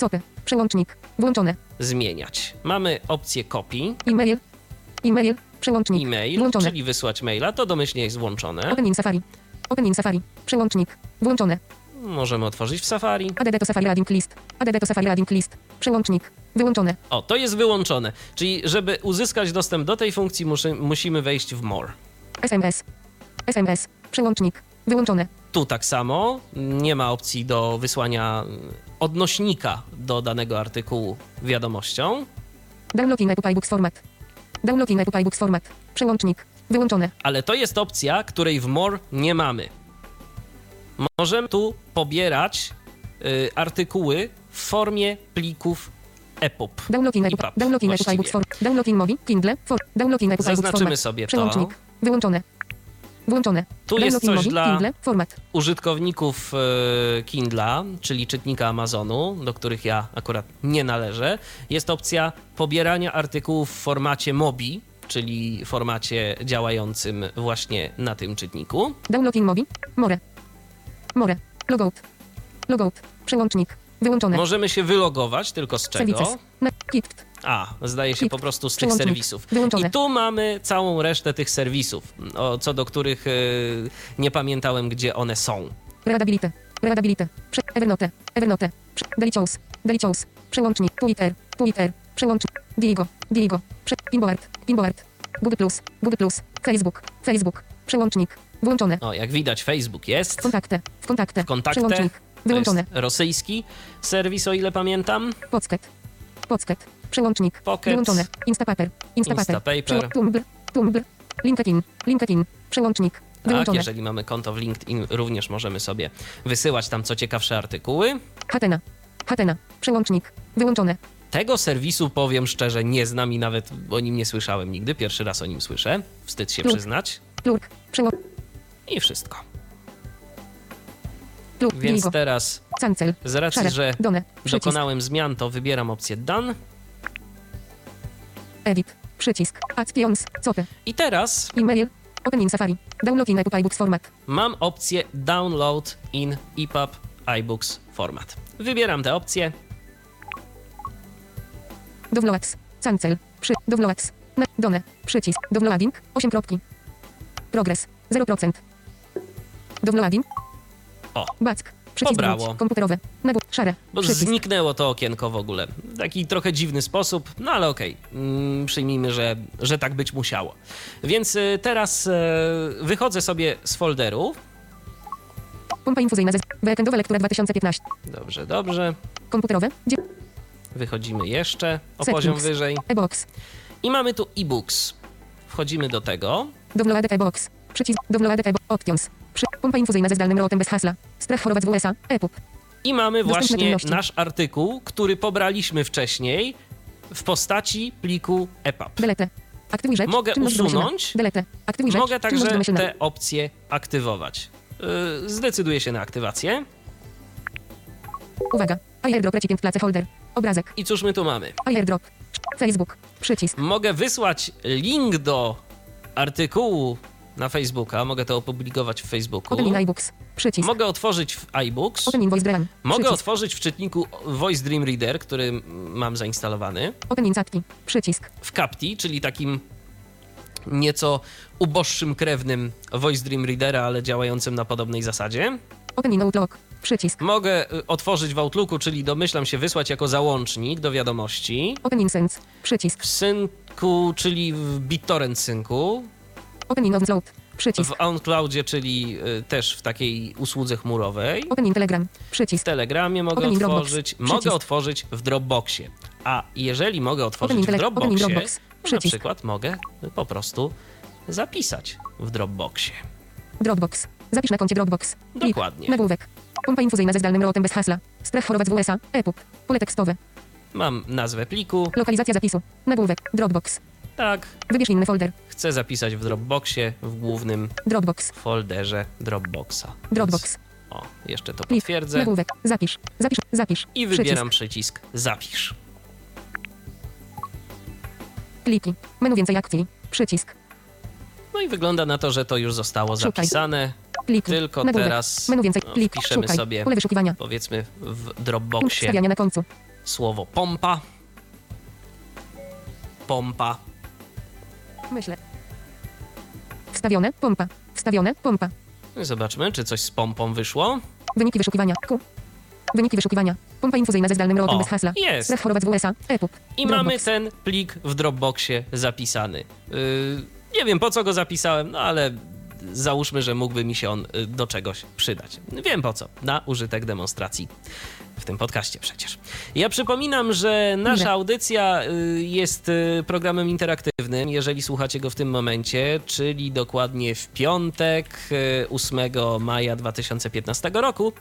Copy. Przełącznik. Włączone. zmieniać. Mamy opcję copy, E-mail. E-mail. Przełącznik. e-mail, Włączone. czyli wysłać maila. To domyślnie jest włączone. Open in Safari. Open in Safari. Przełącznik. Włączone. Możemy otworzyć w Safari. ADD to Safari Reading List. ADD to Safari Reading List. Przełącznik. Wyłączone. O, to jest wyłączone. Czyli, żeby uzyskać dostęp do tej funkcji, muszy, musimy wejść w More. SMS. SMS. Przełącznik. Wyłączone. Tu tak samo nie ma opcji do wysłania odnośnika do danego artykułu wiadomością, Download in EPUB iBooks format. Download in EPUB iBooks format. Przełącznik. Wyłączone. ale to jest opcja, której w More nie mamy. Możemy tu pobierać y, artykuły w formie plików EPUB. Download in EPUB. Download in EPUB. Download in Mobi. Kindle. For. Download in EPUB Zaznaczymy sobie to. Przełącznik. Wyłączone. Włączone. Tu jest Download in coś dla Kindle. Format. użytkowników y, Kindla, czyli czytnika Amazonu, do których ja akurat nie należę. Jest opcja pobierania artykułów w formacie MOBI, czyli formacie działającym właśnie na tym czytniku. Download in Mobi. More. More. Logout. Logout. Przełącznik. Wyłączone. Możemy się wylogować, tylko z czego? Services. Kipt. A, zdaje się po prostu z tych serwisów. Wyłączone. I tu mamy całą resztę tych serwisów, o, co do których y, nie pamiętałem, gdzie one są. Readability. Readability. Evernote. Evernote. Delicious. Delicious. Przełącznik. Twitter. Twitter. Przełącznik. Digo. Prze Pinboard. Pinboard. Google Plus, Google Plus, Facebook, Facebook, przełącznik, włączone, O, jak widać, Facebook jest. kontakty, w kontakty, W kontakcie przełącznik, wyłączone, rosyjski serwis, o ile pamiętam. Pocket, Pocket, przełącznik, Pocket. wyłączone, Instapaper, Instapaper, Instapaper. Tumblr, Tumblr, LinkedIn, LinkedIn, przełącznik, Tak, jeżeli mamy konto w LinkedIn, również możemy sobie wysyłać tam co ciekawsze artykuły. Hatena, Hatena, przełącznik, wyłączone, Tego serwisu, powiem szczerze, nie znam i nawet o nim nie słyszałem nigdy. Pierwszy raz o nim słyszę. Wstyd się Lub. przyznać. Plurk, przełącznik, I wszystko. Plurk, Więc Diego, teraz, Cancel, z racji, Szare, że Done, dokonałem zmian, to wybieram opcję Done. Edit, przycisk, Actions, Copy, I teraz e-mail, Open in Safari, Download in EPUB iBooks format, mam opcję Download in EPUB iBooks Format. Wybieram tę opcję. Downloads, Cancel, przy, Downloads, na, Done, przycisk, Downloading, 8 kropki, Progress, 0%, Downloading, O, Back, przycisk Pobrało. wróć, komputerowe, nagłów, szare, bo przycisk, zniknęło to okienko w ogóle. W taki trochę dziwny sposób, no ale okej. Mm, przyjmijmy, że, że tak być musiało. Więc y, teraz y, wychodzę sobie z folderu. pompa infuzyjna, ze, weekendowa lektura 2015, Dobrze, dobrze. komputerowe, dzie, Wychodzimy jeszcze o Settings. poziom wyżej. e-box, I mamy tu e-books. Wchodzimy do tego. Download e-box, przycisk, Download e-box, Options, przy, pompa infuzyjna ze zdalnym lotem bez hasla, strach chorować w USA, EPUB, I mamy Dostępne właśnie nasz artykuł, który pobraliśmy wcześniej w postaci pliku EPUB. delete, aktywuj rzecz, Mogę czynność usunąć. delete, aktywuj rzecz, Mogę także te opcje aktywować. Yy, zdecyduję się na aktywację. Uwaga, airdrop recipient place holder, obrazek, I cóż my tu mamy? airdrop, Facebook, przycisk, Mogę wysłać link do artykułu na Facebooka, mogę to opublikować w Facebooku. Open in iBooks, przycisk, Mogę otworzyć w iBooks. Open in Voice Dream, Mogę przycisk, otworzyć w czytniku Voice Dream Reader, który mam zainstalowany. Open in Zatki, przycisk, w Capti, czyli takim nieco uboższym krewnym Voice Dream Readera, ale działającym na podobnej zasadzie. Open in Outlook, przycisk, Mogę y, otworzyć w Outlooku, czyli domyślam się wysłać jako załącznik do wiadomości. Open in Sense, przycisk, W synku, czyli w BitTorrent synku. Open in Overload, przycisk, W OnCloudzie, czyli y, też w takiej usłudze chmurowej. Open in Telegram, W przycisk, Telegramie mogę Open in Dropbox. otworzyć. Przycisk. Mogę otworzyć w Dropboxie. A jeżeli mogę otworzyć w Dropboxie, Dropbox, na przykład mogę po zapisać w Dropboxie. Dropbox, zapisz na koncie Dropbox. Dokładnie. nagłówek, pompa infuzyjna ze zdalnym lotem bez hasla, strach chorować w USA, EPUB, pole tekstowe, Mam nazwę pliku. lokalizacja zapisu, nagłówek, Dropbox, Tak, wybierz inny folder, chcę zapisać w Dropboxie, w głównym Dropbox, folderze Dropboxa. Dropbox, Więc, o, jeszcze to potwierdzę. Nagłówek, zapisz, zapisz, zapisz, i wybieram przycisk. Zapisz. przycisk, kliki, menu więcej akcji, przycisk, No i wygląda na to, że to już zostało Szukaj. zapisane. kliki, Tylko nagłówek, teraz menu więcej, no, klik, wpiszemy szukaj, sobie pole wyszukiwania, powiedzmy w Dropboxie. Wstawiania na końcu, słowo pompa. Pompa. Myślę, wstawione, pompa, wstawione, pompa, Zobaczmy, czy coś z pompą wyszło. wyniki wyszukiwania, Q, wyniki wyszukiwania, pompa infuzyjna ze zdalnym lotem O, bez hasla, jest. strach chorować w USA, EPUB, I Dropbox. mamy ten plik w Dropboxie zapisany. Yy, nie wiem po co go zapisałem, no ale załóżmy, że mógłby mi się on y, do czegoś przydać. Wiem po co. Na użytek demonstracji. W tym podcaście przecież. Ja przypominam, że nasza audycja y, jest y, programem interaktywnym, jeżeli słuchacie go w tym momencie, czyli dokładnie w piątek, y, 8 maja 2015 roku.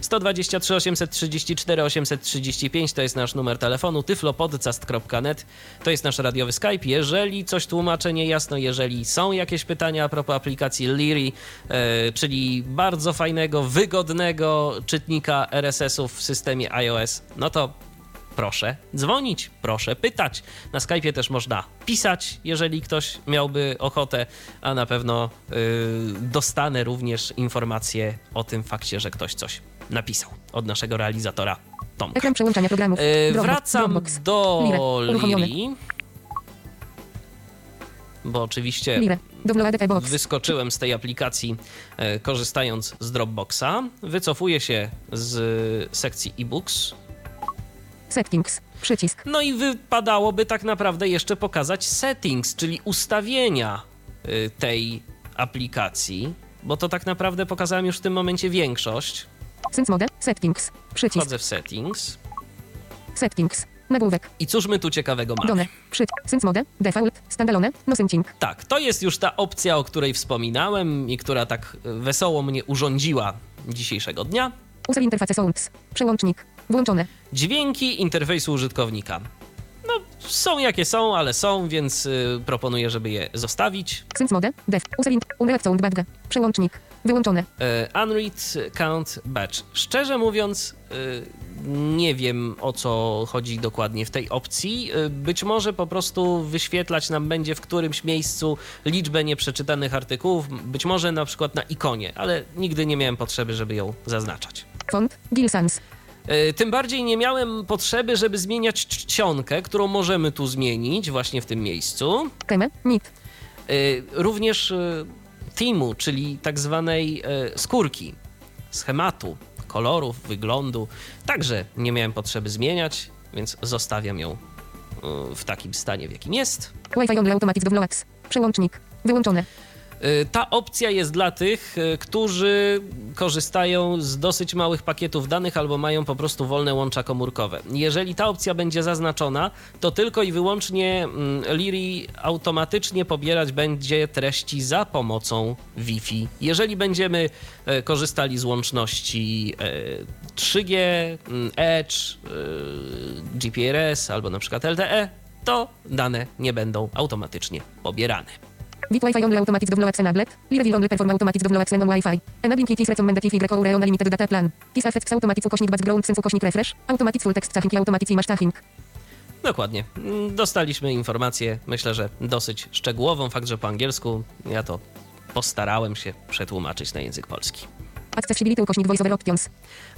123 834 835 to jest nasz numer telefonu, tyflopodcast.net to jest nasz radiowy Skype. Jeżeli coś tłumaczę niejasno, jeżeli są jakieś pytania a propos aplikacji Liri, czyli bardzo fajnego, wygodnego czytnika RSS-ów w systemie iOS, no to proszę dzwonić, proszę pytać. Na Skype'ie też można pisać, jeżeli ktoś miałby ochotę, a na pewno y, dostanę również informacje o tym fakcie, że ktoś coś napisał od naszego realizatora Tomka. ekran przełączania programów, Dropbox, wracam Dropbox, do. Liri, bo oczywiście wyskoczyłem z tej aplikacji e, korzystając z Dropboxa. Wycofuję się z sekcji e-books. settings, Przycisk. No i wypadałoby tak naprawdę jeszcze pokazać settings, czyli ustawienia y, tej aplikacji, bo to tak naprawdę pokazałem już w tym momencie większość. Sync mode. Settings. Przycisk. Wchodzę w settings. Settings. Nagłówek. I cóż my tu ciekawego mamy? Done. Przycisk. Sync mode. Default. Standalone. No syncing. Tak, to jest już ta opcja, o której wspominałem i która tak y, wesoło mnie urządziła dzisiejszego dnia. User interface sounds. Przełącznik. Włączone. Dźwięki interfejsu użytkownika. No, są jakie są, ale są, więc y, proponuję, żeby je zostawić. Sync mode. Def. User. Unread sound badge. Przełącznik. Wyłączone. E, Unread Count Batch. Szczerze mówiąc, e, nie wiem o co chodzi dokładnie w tej opcji. E, Być może po prostu wyświetlać nam będzie w którymś miejscu liczbę nieprzeczytanych artykułów, być może na przykład na ikonie, ale nigdy nie miałem potrzeby, żeby ją zaznaczać. Font. Gil Sans. E, Tym bardziej nie miałem potrzeby, żeby zmieniać czcionkę, którą możemy tu zmienić właśnie w tym miejscu. Keme. Nit. Y, również y, teamu, czyli tak zwanej y, skórki, schematu, kolorów, wyglądu. Także nie miałem potrzeby zmieniać, więc zostawiam ją y, w takim stanie, w jakim jest. Wi-Fi only automatic downloads. Przełącznik. Wyłączone. Y, Ta opcja jest dla tych, y, którzy korzystają z dosyć małych pakietów danych albo mają po prostu wolne łącza komórkowe. Jeżeli ta opcja będzie zaznaczona, to tylko i wyłącznie mm, Liri automatycznie pobierać będzie treści za pomocą Wi-Fi. Jeżeli będziemy e, korzystali z łączności e, 3G, mm, Edge, e, GPRS albo na przykład LTE, to dane nie będą automatycznie pobierane. Bit Wi-Fi only automatic downloads enabled. Lira will only perform automatic downloads on Wi-Fi. Enabling is recommended if Y or unlimited data plan. This affects automatic ukośnik background sync ukośnik refresh. Automatic full text caching i automatic image caching. Dokładnie. Dostaliśmy informację, myślę, że dosyć szczegółową, fakt, że po angielsku. Ja to postarałem się przetłumaczyć na język polski. Accessibility ukośnik voiceover options.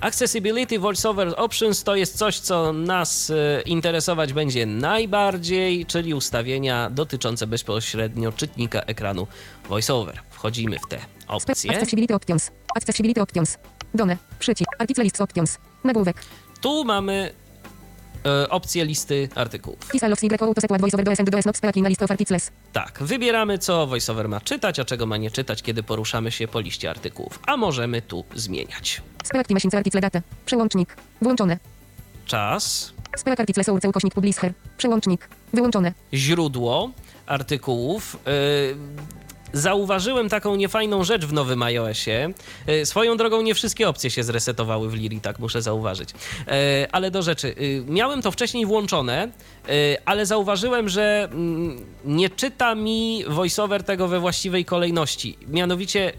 Accessibility VoiceOver Options to jest coś, co nas e, interesować będzie najbardziej, czyli ustawienia dotyczące bezpośrednio czytnika ekranu VoiceOver. Wchodzimy w te opcje. Accessibility options. Accessibility options. Done. Przycisk. Article lists options. Nagłówek. Tu mamy e, opcję listy artykułów. Tak, wybieramy co VoiceOver ma czytać, a czego ma nie czytać, kiedy poruszamy się po liście artykułów. A możemy tu zmieniać. Przełącznik. Włączone. Czas. Przełącznik. Wyłączone. źródło artykułów. Zauważyłem taką niefajną rzecz w nowym iOSie. Yy, Swoją drogą nie wszystkie opcje się zresetowały w Liri, tak muszę zauważyć. Yy, Ale do rzeczy. Yy, Miałem to wcześniej włączone, ale zauważyłem, że mm, nie czyta mi voiceover tego we właściwej kolejności. Mianowicie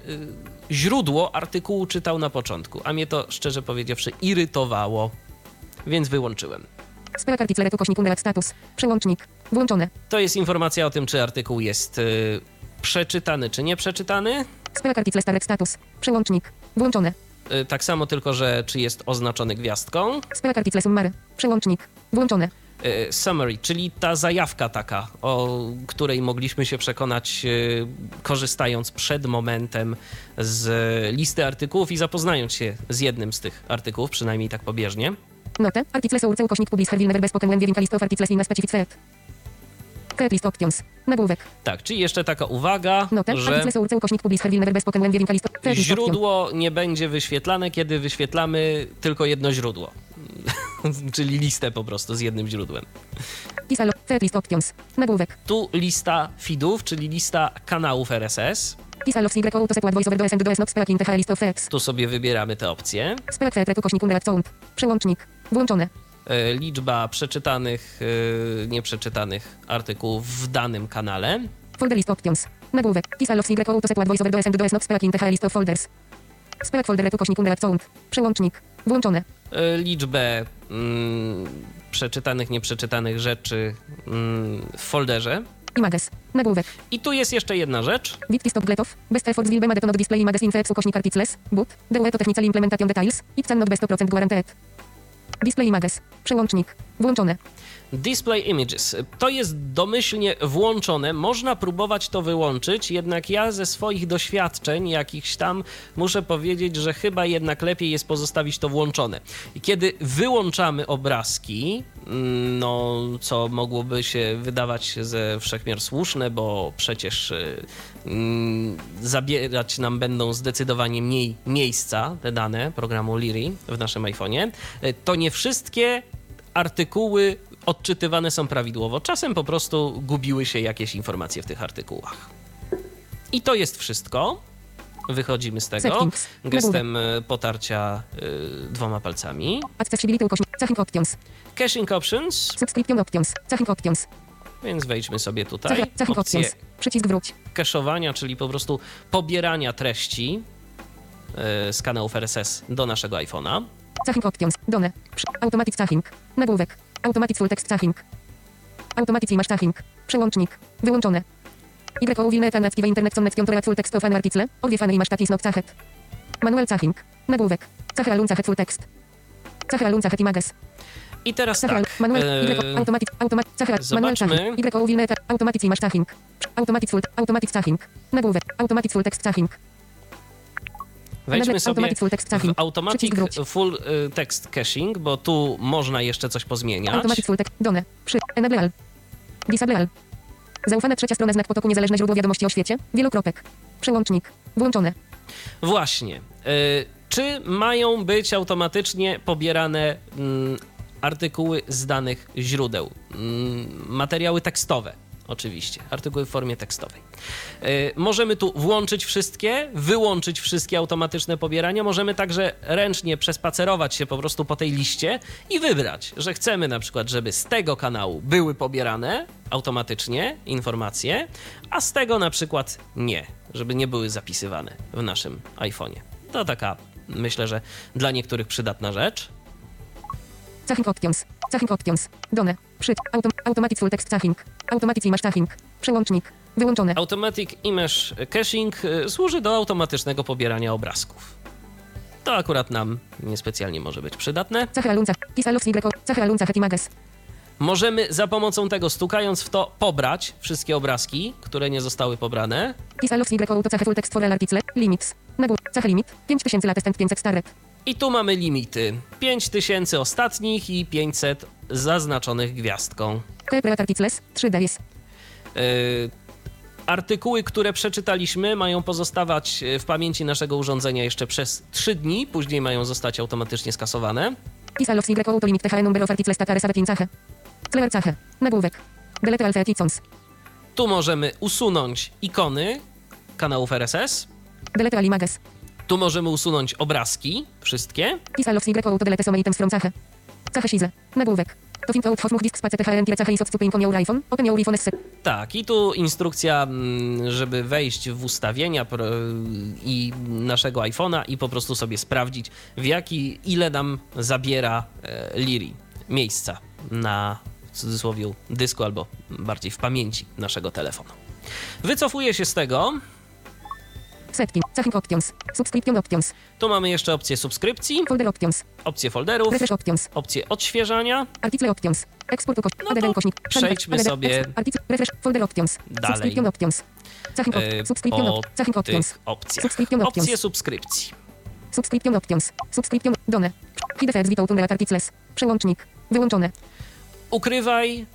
źródło artykułu czytał na początku, a mnie to szczerze powiedziawszy irytowało, więc wyłączyłem. Status. Przełącznik. Włączone. To jest informacja o tym, czy artykuł jest przeczytany, czy nie przeczytany. Status. Przełącznik. Włączone. Y, tak samo tylko, że czy jest oznaczony gwiazdką. Summary. Przełącznik. Włączone. Y, summary, czyli ta zajawka taka, o której mogliśmy się przekonać y, korzystając przed momentem z listy artykułów i zapoznając się z jednym z tych artykułów, przynajmniej tak pobieżnie. Note. Article source ukośnik publisher will never be spoken when viewing a list of articles in a specific list options. Nagłówek. Tak, czyli jeszcze taka uwaga, Note. że źródło nie będzie wyświetlane, kiedy wyświetlamy tylko jedno źródło. [LAUGHS] czyli listę po prostu z jednym źródłem. List options. Nagłówek. Tu lista feedów, czyli lista kanałów RSS. Tu sobie wybieramy te opcje. Przełącznik. Włączone. E, Liczba przeczytanych, e, nieprzeczytanych artykułów w danym kanale. Folder list options. Nagłówek. This allows Y auto set what voiceover does and does not speak in the list of folders. Speak folder ukośnik unread sound. Przełącznik. Włączone. E, Liczbę mm, przeczytanych, nieprzeczytanych rzeczy mm, w folderze. Images. Nagłówek. I tu jest jeszcze jedna rzecz. Witki stop gletow. Best efforts will be made to not display images in threads ukośnik articles. But. The way to technical implementation details. It's not best 100% guaranteed. Display images. Przełącznik. Włączone. Display Images. To jest domyślnie włączone. Można próbować to wyłączyć, jednak ja ze swoich doświadczeń jakichś tam muszę powiedzieć, że chyba jednak lepiej jest pozostawić to włączone. I kiedy wyłączamy obrazki, mm, no co mogłoby się wydawać ze wszechmiar słuszne, bo przecież mm, zabierać nam będą zdecydowanie mniej miejsca te dane programu Liri w naszym iPhone'ie, to nie wszystkie artykuły odczytywane są prawidłowo. Czasem po prostu gubiły się jakieś informacje w tych artykułach. I to jest wszystko. Wychodzimy z tego gestem y, potarcia y, dwoma palcami. Caching options. Caching options, Subscription options. Caching options. więc wejdźmy sobie tutaj. Caching options. Przycisk wróć. cache'owania, czyli po prostu pobierania treści y, z kanałów RSS do naszego iPhone'a. Caching options. Done. Automatic caching. Nagłówek. Automatic full text caching. Automatic image caching. Przełącznik. Wyłączone. Y o wilne etanackiwe internet connect control full text of an article. Odwiefany image not cachet. Manuel caching. Nagłówek. Cache alun cachet full text. Cache alun cachet images. I teraz tak. Manuel. y, Y automatic. Automatic. Cache al- Manuel caching. Y o wilne eta- automatic image caching. Automatic full. Automatic caching. Nagłówek. Automatic full text caching. Wejdźmy sobie full text w caching. Automatic. Full y, Text Caching, bo tu można jeszcze coś pozmieniać. Automatic full text. Done. Przy. Enable all. Disable all. Zaufana trzecia strona znak potoku niezależne źródło wiadomości o świecie. Wielokropek. Przełącznik. Włączone. Właśnie. Y, czy mają być automatycznie pobierane mm, artykuły z danych źródeł? Mm, materiały tekstowe, oczywiście. Artykuły w formie tekstowej. Y, możemy tu włączyć wszystkie, wyłączyć wszystkie automatyczne pobierania. Możemy także ręcznie przespacerować się po prostu po tej liście i wybrać, że chcemy na przykład, żeby z tego kanału były pobierane automatycznie informacje, a z tego na przykład nie, żeby nie były zapisywane w naszym iPhone'ie. To taka, myślę, że dla niektórych przydatna rzecz. Caching options. Caching options. Done. Przy. Autom automatic full text caching. Automatic image caching. Przełącznik. Wyłączone. Automatic Image Caching y, służy do automatycznego pobierania obrazków. To akurat nam niespecjalnie może być przydatne. Możemy za pomocą tego, stukając w to, pobrać wszystkie obrazki, które nie zostały pobrane. Limits. Nagłów. Cachy limit. 5000 latest 500 staret. I tu mamy limity. 5000 ostatnich i 500 zaznaczonych gwiazdką. Articles. 3 days. Yy, artykuły, które przeczytaliśmy, mają pozostawać w pamięci naszego urządzenia jeszcze przez 3 dni, później mają zostać automatycznie skasowane. Y. limit THE number of articles. Nagłówek. Delete eticons. Tu możemy usunąć ikony kanałów RSS. Delete. Tu możemy usunąć obrazki, wszystkie. Kisalos y. to delete some items from cachę. Cachę size. Nagłówek. To out hotmuch disk space THN tire cachę i soft on your iPhone. Open your iPhone S. Tak, i tu instrukcja, mm, żeby wejść w ustawienia i naszego iPhone'a i po prostu sobie sprawdzić, w jaki, ile nam zabiera e, Liri miejsca na w cudzysłowie dysku albo bardziej w pamięci naszego telefonu. Wycofuję się z tego. Setting. Caching options. Subscription options. Tu mamy jeszcze opcję subskrypcji, Folder options. opcję folderów, Refresh options. opcję odświeżania. Article options. Export ukośnik. No to ukośnik. przejdźmy sobie Article. Refresh. Folder options. dalej. Subscription options. Caching e, op- Subscription options. Subscription options. Opcje subskrypcji. Subscription options. Subscription. Done. Hide effects without articles. Przełącznik. Wyłączone. ukrywaj y,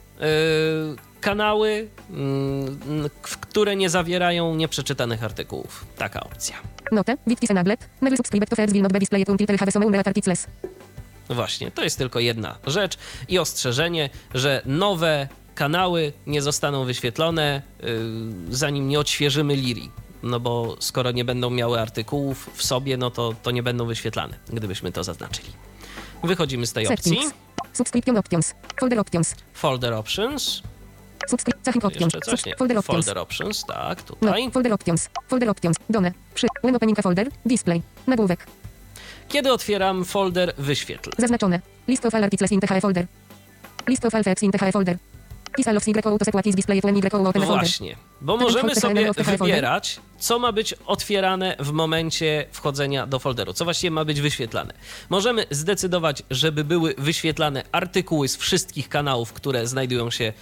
kanały, mm, w które nie zawierają nieprzeczytanych artykułów. Taka opcja. Note. Wittis enablet. Never subscribe to feeds will not be displayed until have some articles. Właśnie, to jest tylko jedna rzecz i ostrzeżenie, że nowe kanały nie zostaną wyświetlone, y, zanim nie odświeżymy Liri. No bo skoro nie będą miały artykułów w sobie, no to, to nie będą wyświetlane, gdybyśmy to zaznaczyli. Wychodzimy z tej opcji. Settings. Subscription options. Folder options. Folder options. Subscription. Caching options. Coś nie. Folder options. Folder options, tak, No. tutaj. Folder options. Folder options. Done. Przy. When opening folder. Display. Nagłówek. Kiedy otwieram folder, wyświetl. Zaznaczone. List of all articles in THE folder. List of all facts in THE folder. Pisal of Y to set what is displayed when Y open. Właśnie. Bo możemy sobie wybierać, co ma być otwierane w momencie wchodzenia do folderu, co właściwie ma być wyświetlane. Możemy zdecydować, żeby były wyświetlane artykuły z wszystkich kanałów, które znajdują się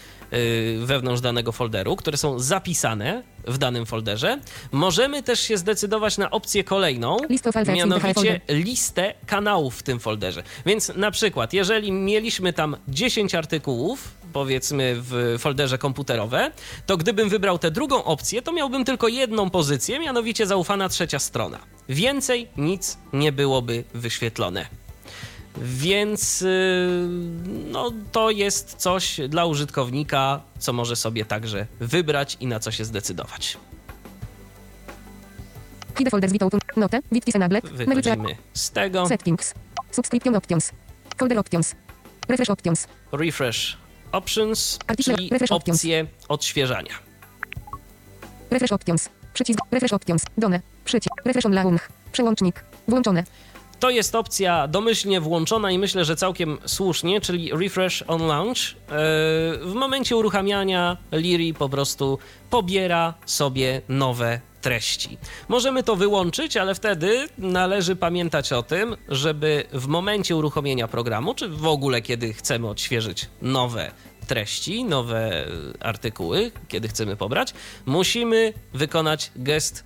wewnątrz danego folderu, które są zapisane w danym folderze. Możemy też się zdecydować na opcję kolejną, mianowicie listę kanałów w tym folderze. Więc na przykład, jeżeli mieliśmy tam 10 artykułów, powiedzmy w folderze komputerowe, to gdybym wybrał tę drugą opcję, to miałbym tylko jedną pozycję, mianowicie zaufana trzecia strona. Więcej nic nie byłoby wyświetlone. Więc y, no, to jest coś dla użytkownika, co może sobie także wybrać i na co się zdecydować. Hide folder with note, with Wychodzimy z tego. Settings. Subscription options. Folder options. Refresh options. Refresh options, czyli opcje odświeżania. Refresh options. Przycisk Refresh options. Done. Przycisk Refresh on launch. Przełącznik. Włączone. To jest opcja domyślnie włączona i myślę, że całkiem słusznie, czyli Refresh on Launch. E, w momencie uruchamiania Liri po prostu pobiera sobie nowe treści. Możemy to wyłączyć, ale wtedy należy pamiętać o tym, żeby w momencie uruchomienia programu, czy w ogóle kiedy chcemy odświeżyć nowe treści, nowe artykuły, kiedy chcemy pobrać, musimy wykonać gest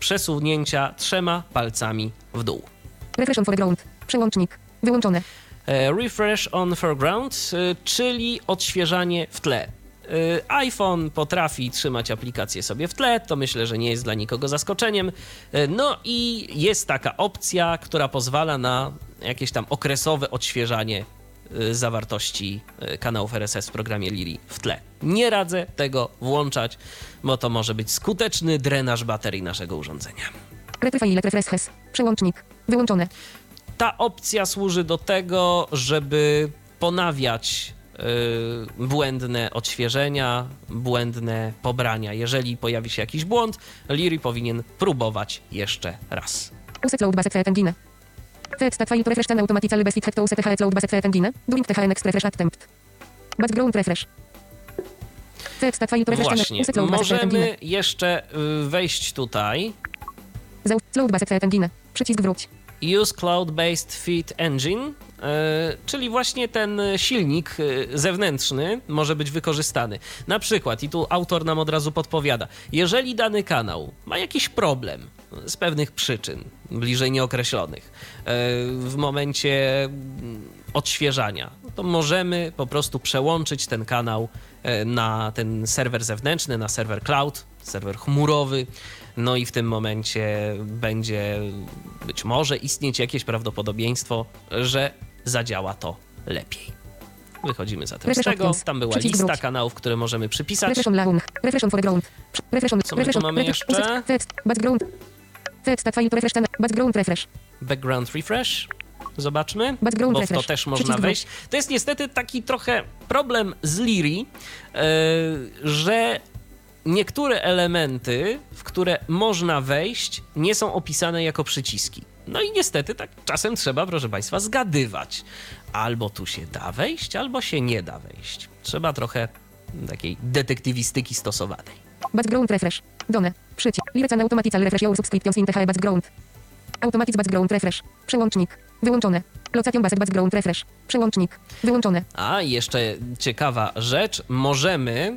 przesunięcia trzema palcami w dół. Refresh on foreground. Przełącznik. Wyłączone. E, refresh on foreground, e, czyli odświeżanie w tle. E, iPhone potrafi trzymać aplikację sobie w tle, to myślę, że nie jest dla nikogo zaskoczeniem. No i jest taka opcja, która pozwala na jakieś tam okresowe odświeżanie zawartości kanałów RSS w programie Liri w tle. Nie radzę tego włączać, bo to może być skuteczny drenaż baterii naszego urządzenia. Przełącznik. Wyłączone. Ta opcja służy do tego, żeby ponawiać yy, błędne odświeżenia, błędne pobrania. Jeżeli pojawi się jakiś błąd, Liri powinien próbować jeszcze raz. Uset load based engine. Text file to refresh ten automatically best fit to uset load based engine. During thn refresh attempt. Background refresh. Text file to refresh Właśnie, możemy jeszcze y, wejść tutaj. Load based engine. Przycisk wróć. Use Cloud-Based Feed Engine, e, czyli właśnie ten silnik e, zewnętrzny może być wykorzystany. Na przykład, i tu autor nam od razu podpowiada, jeżeli dany kanał ma jakiś problem z pewnych przyczyn, bliżej nieokreślonych, e, w momencie odświeżania, to możemy po prostu przełączyć ten kanał na ten serwer zewnętrzny, na serwer cloud, serwer chmurowy no i w tym momencie będzie być może istnieć jakieś prawdopodobieństwo, że zadziała to lepiej. Wychodzimy zatem z czego? Tam była lista kanałów, które możemy przypisać. Co my tu mamy jeszcze? Background. Background refresh. Background refresh. Zobaczmy, Background bo w to też można wejść. To jest niestety taki trochę problem z Liri, yy, że niektóre elementy, w które można wejść, nie są opisane jako przyciski. No i niestety tak czasem trzeba, proszę Państwa, zgadywać. Albo tu się da wejść, albo się nie da wejść. Trzeba trochę takiej detektywistyki stosowanej. Background refresh. Done. Przycisk. Lirecan automatical refresh your subscriptions in the background. Automatic background refresh. Przełącznik. Wyłączone. Location based background refresh. Przełącznik. Wyłączone. A jeszcze ciekawa rzecz. Możemy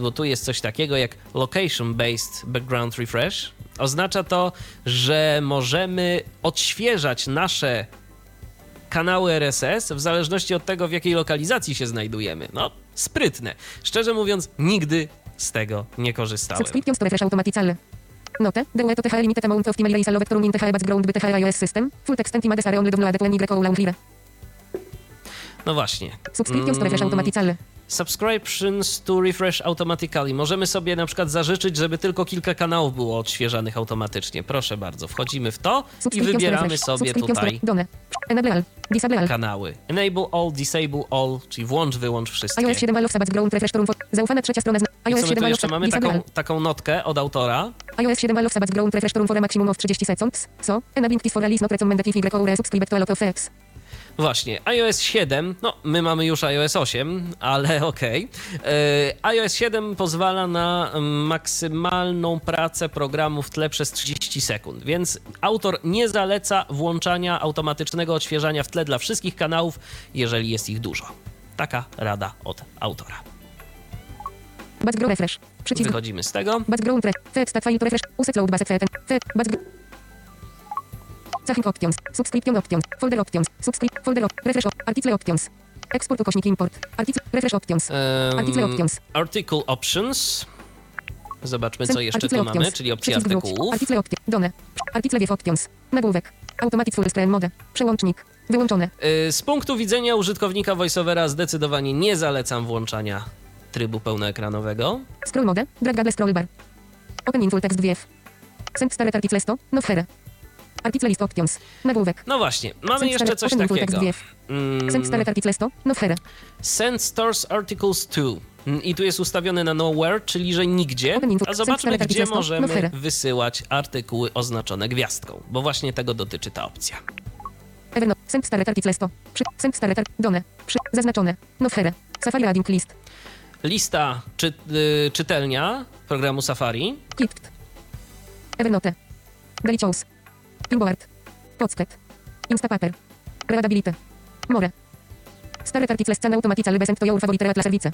bo tu jest coś takiego jak Location Based Background Refresh. Oznacza to, że możemy odświeżać nasze kanały RSS w zależności od tego, w jakiej lokalizacji się znajdujemy. No, sprytne. Szczerze mówiąc, nigdy z tego nie korzystałem. Subscriptions to refresh automatically. Note, the way to THR limited amount of email is allowed from in THR background by THR iOS system. Full text and images are only downloaded when y launch No właśnie. Subscriptions to refresh mm. Subscriptions to refresh automatically. Możemy sobie na przykład zażyczyć, żeby tylko kilka kanałów było odświeżanych automatycznie. Proszę bardzo, wchodzimy w to i wybieramy sobie tutaj kanały. Enable all, disable all, czyli włącz, wyłącz wszystkie. iOS 7 Alofsa Background Refresh Forum Zaufana trzecia strona. iOS 7 jeszcze mamy taką, taką notkę od autora. iOS 7 Alofsa Background Refresh Forum for maximum of 30 seconds. So, enabling this for release not recommended if y subscribe to a lot of apps. Właśnie, iOS 7, no my mamy już iOS 8, ale [LAUGHS] okej. Okay. iOS 7 pozwala na maksymalną pracę programu w tle przez 30 sekund, więc autor nie zaleca włączania automatycznego odświeżania w tle dla wszystkich kanałów, jeżeli jest ich dużo. Taka rada od autora. Background refresh. Przycisk. Wychodzimy z tego. Background refresh. File refresh. Uset load base set. Set background. Caching options. Subscription options. Folder options. Subscript. Folder op. Refresh op. Article options. Export ukośnik import. Article. Refresh options. Um, Article options. Article options. Zobaczmy, co jeszcze article tu options. mamy, czyli opcje Przycisk artykułów. Article options. Done. Article wiew options. Nagłówek. Automatic full screen mode. Przełącznik. Wyłączone. Y, Z punktu widzenia użytkownika VoiceOvera zdecydowanie nie zalecam włączania trybu pełnoekranowego. Scroll mode. Drag scroll bar. Open in full text wiew. Send stare article 100. No here. Article list options. Nagłówek. No właśnie, mamy jeszcze coś takiego. Mm, Send stare article 100. No here. Send stores articles to. Mm, I tu jest ustawione na nowhere, czyli że nigdzie. A zobaczmy, gdzie możemy No here. wysyłać artykuły oznaczone gwiazdką, bo właśnie tego dotyczy ta opcja. Evernote. Send stare article 100. Przy. Send stare tar- Done. Zaznaczone. No here. Safari reading list. Lista czy, y, czytelnia programu Safari. Kipt. Evernote. Daily Pinboard. Pocket. Instapaper. Readability. More. Stare articles scan automatically besent to your favorite read service.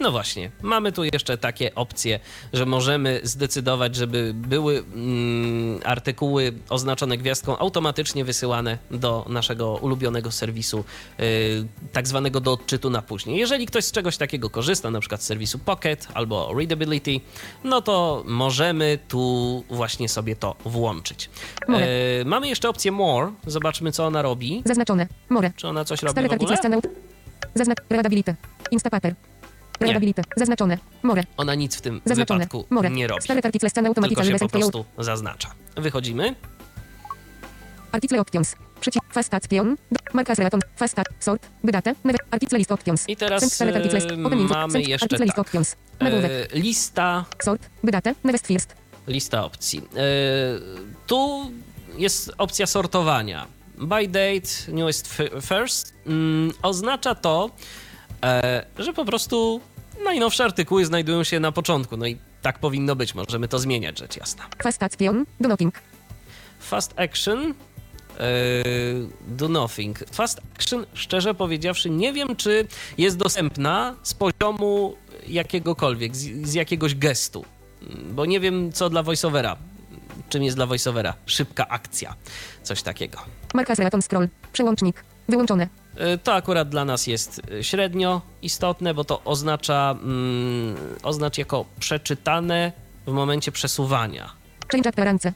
No właśnie, mamy tu jeszcze takie opcje, że możemy zdecydować, żeby były mm, artykuły oznaczone gwiazdką automatycznie wysyłane do naszego ulubionego serwisu, y, tak zwanego do odczytu na później. Jeżeli ktoś z czegoś takiego korzysta, na przykład z serwisu Pocket albo Readability, no to możemy tu właśnie sobie to włączyć. Y, mamy jeszcze opcję More, zobaczmy co ona robi. Zaznaczone. More. Czy ona coś robi Stare w ogóle? Zaznacz. Readability. Instapaper. Readability. Zaznaczone. More. Ona nic w tym Zaznaczone. wypadku More. nie robi. Stare articles scan tylko automatically się po prostu zaznacza. Wychodzimy. Article options. Przycisk fast action. Marka relaton. Fast. Sort. Never. Article list options. I teraz info. mamy jeszcze article list tak. options. Nagłówek. E, lista, Sort. Bydate. Next first. lista opcji. E, tu jest opcja sortowania. By date, newest first. Mm, oznacza to, że po prostu najnowsze artykuły znajdują się na początku. No i tak powinno być. Możemy to zmieniać, rzecz jasna. Fast action. Do nothing. Fast action. e, do nothing. Fast action, szczerze powiedziawszy, nie wiem, czy jest dostępna z poziomu jakiegokolwiek, z, z jakiegoś gestu. Bo nie wiem, co dla voiceovera. Czym jest dla voiceovera? Szybka akcja. Coś takiego. Marka relaton scroll. Przełącznik. Wyłączone. E, To akurat dla nas jest e, średnio istotne, bo to oznacza, mm, oznacz jako przeczytane w momencie przesuwania. Change appearance.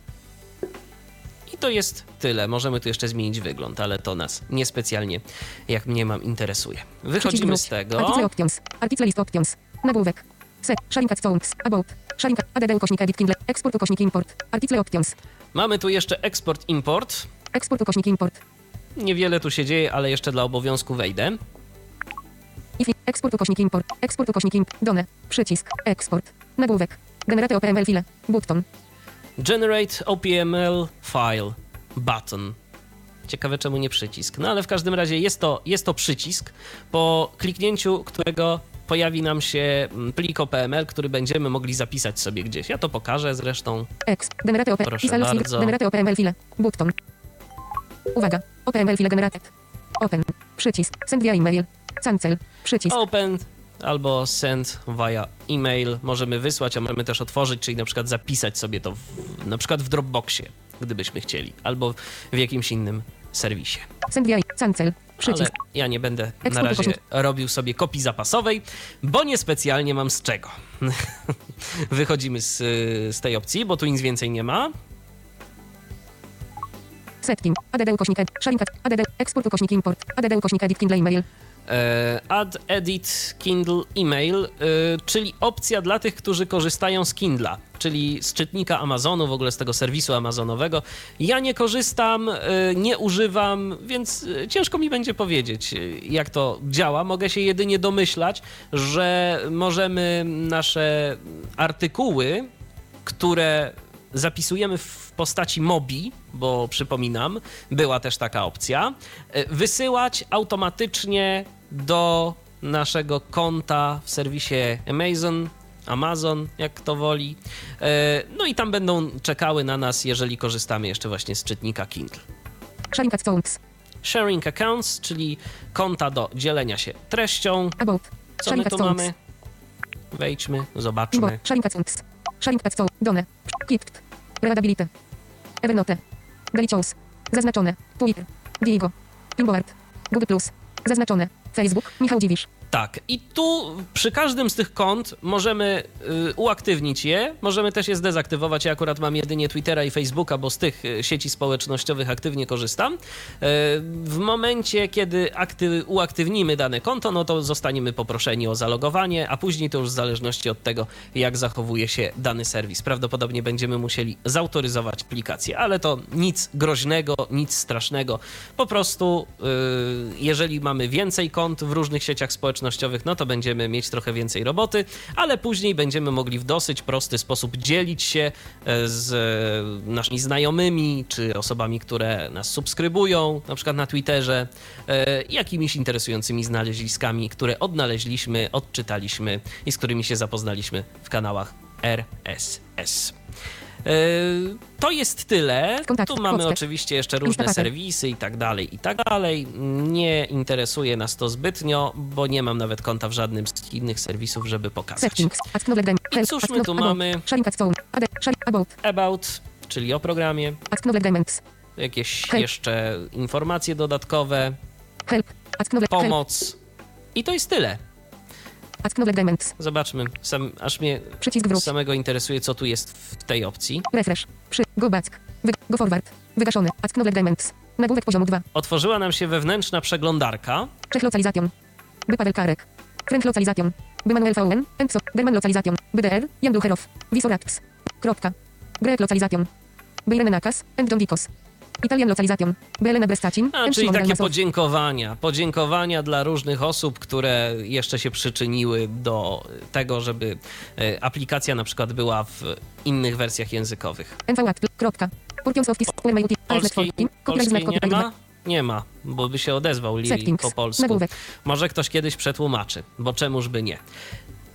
I to jest tyle. Możemy tu jeszcze zmienić wygląd, ale to nas niespecjalnie, jak mnie mam, interesuje. Wychodzimy z tego. Article options. Article list options. Nagłówek. Set. Sharing at songs. About. Sharing. ADD ukośnik edit Kindle. Export ukośnik import. Article options. Mamy tu jeszcze eksport, import. Export ukośnik import. Niewiele tu się dzieje, ale jeszcze dla obowiązku wejdę. If Export ukośnik import. Export ukośnik imp. Done. Przycisk. Export. Nagłówek. Generate OPML file. Button. Generate OPML file button. Ciekawe czemu nie przycisk. No ale w każdym razie jest to, jest to przycisk, po kliknięciu którego pojawi nam się mm, plik OPML, który będziemy mogli zapisać sobie gdzieś. Ja to pokażę zresztą. Ex. Generate OP. Proszę bardzo. Generate OPML file. Button. Uwaga. OPML file generated. Open. Przycisk. Send via email. Cancel. Przycisk. Open albo send via e-mail możemy wysłać, a możemy też otworzyć, czyli na przykład zapisać sobie to w, na przykład w Dropboxie, gdybyśmy chcieli, albo w jakimś innym serwisie. Send via cancel. Przycisk. Ale ja nie będę na razie robił sobie kopii zapasowej, bo niespecjalnie mam z czego. [LAUGHS] Wychodzimy z, z tej opcji, bo tu nic więcej nie ma. Setting. ADD ukośnik ed. Sharing. ADD. Export ukośnik import. ADD ukośnik edit Kindle email. E, Add Edit Kindle Email, e, czyli opcja dla tych, którzy korzystają z Kindla, czyli z czytnika Amazonu, w ogóle z tego serwisu amazonowego. Ja nie korzystam, e, nie używam, więc ciężko mi będzie powiedzieć, jak to działa. Mogę się jedynie domyślać, że możemy nasze artykuły, które zapisujemy w postaci Mobi, bo przypominam, była też taka opcja, e, wysyłać automatycznie do naszego konta w serwisie Amazon, Amazon, jak kto woli. E, no i tam będą czekały na nas, jeżeli korzystamy jeszcze właśnie z czytnika Kindle. Sharing accounts. Sharing accounts, czyli konta do dzielenia się treścią. About. Co my Sharing tu accounts. mamy? Wejdźmy, zobaczmy. Sharing accounts. Sharing accounts. Done. Kipt. Readability. Evernote. Delicious. Zaznaczone. Twitter. Diego. Pinboard. Google Plus. Zaznaczone. Facebook. Michał Dziwisz. Tak, i tu przy każdym z tych kont możemy y, uaktywnić je, możemy też je zdezaktywować. Ja akurat mam jedynie Twittera i Facebooka, bo z tych y, sieci społecznościowych aktywnie korzystam. Y, w momencie, kiedy akty- uaktywnimy dane konto, no to zostaniemy poproszeni o zalogowanie, a później to już w zależności od tego, jak zachowuje się dany serwis. Prawdopodobnie będziemy musieli zautoryzować aplikację, ale to nic groźnego, nic strasznego. Po prostu, y, jeżeli mamy więcej kont w różnych sieciach społecznościowych, no to będziemy mieć trochę więcej roboty, ale później będziemy mogli w dosyć prosty sposób dzielić się e, z e, naszymi znajomymi czy osobami, które nas subskrybują, na przykład na Twitterze, e, jakimiś interesującymi znaleziskami, które odnaleźliśmy, odczytaliśmy i z którymi się zapoznaliśmy w kanałach RSS. E, To jest tyle. Kontakt, Tu mamy podstęp. oczywiście jeszcze różne serwisy i tak dalej, i tak dalej. Nie interesuje nas to zbytnio, bo nie mam nawet konta w żadnym z innych serwisów, żeby pokazać. I cóż my tu mamy? About. Czyli o programie, jakieś jeszcze informacje dodatkowe, pomoc. I to jest tyle. Zobaczmy, sam, aż mnie Przycisk wróć. samego interesuje, co tu jest w tej opcji. Refresh. Przy. Go back. Wy. Go forward. Wygaszone. Acknowledgements. Nagłówek poziomu 2. Otworzyła nam się wewnętrzna przeglądarka. Czech localization. By Paweł Karek. Localization. By Manuel VN. Enzo. German localization. By DR. Jan Ducherow. Visorats. Kropka. Grek localization. By Irene Nakas. And John Dikos. Italian localization. By Elena Brestacin. A, czyli takie podziękowania. Podziękowania dla różnych osób, które jeszcze się przyczyniły do tego, żeby e, aplikacja na przykład była w innych wersjach językowych. Kropka. Polskiej znak nie ma? Nie ma, bo by się odezwał Lili po polsku. Może ktoś kiedyś przetłumaczy, bo czemuż by nie.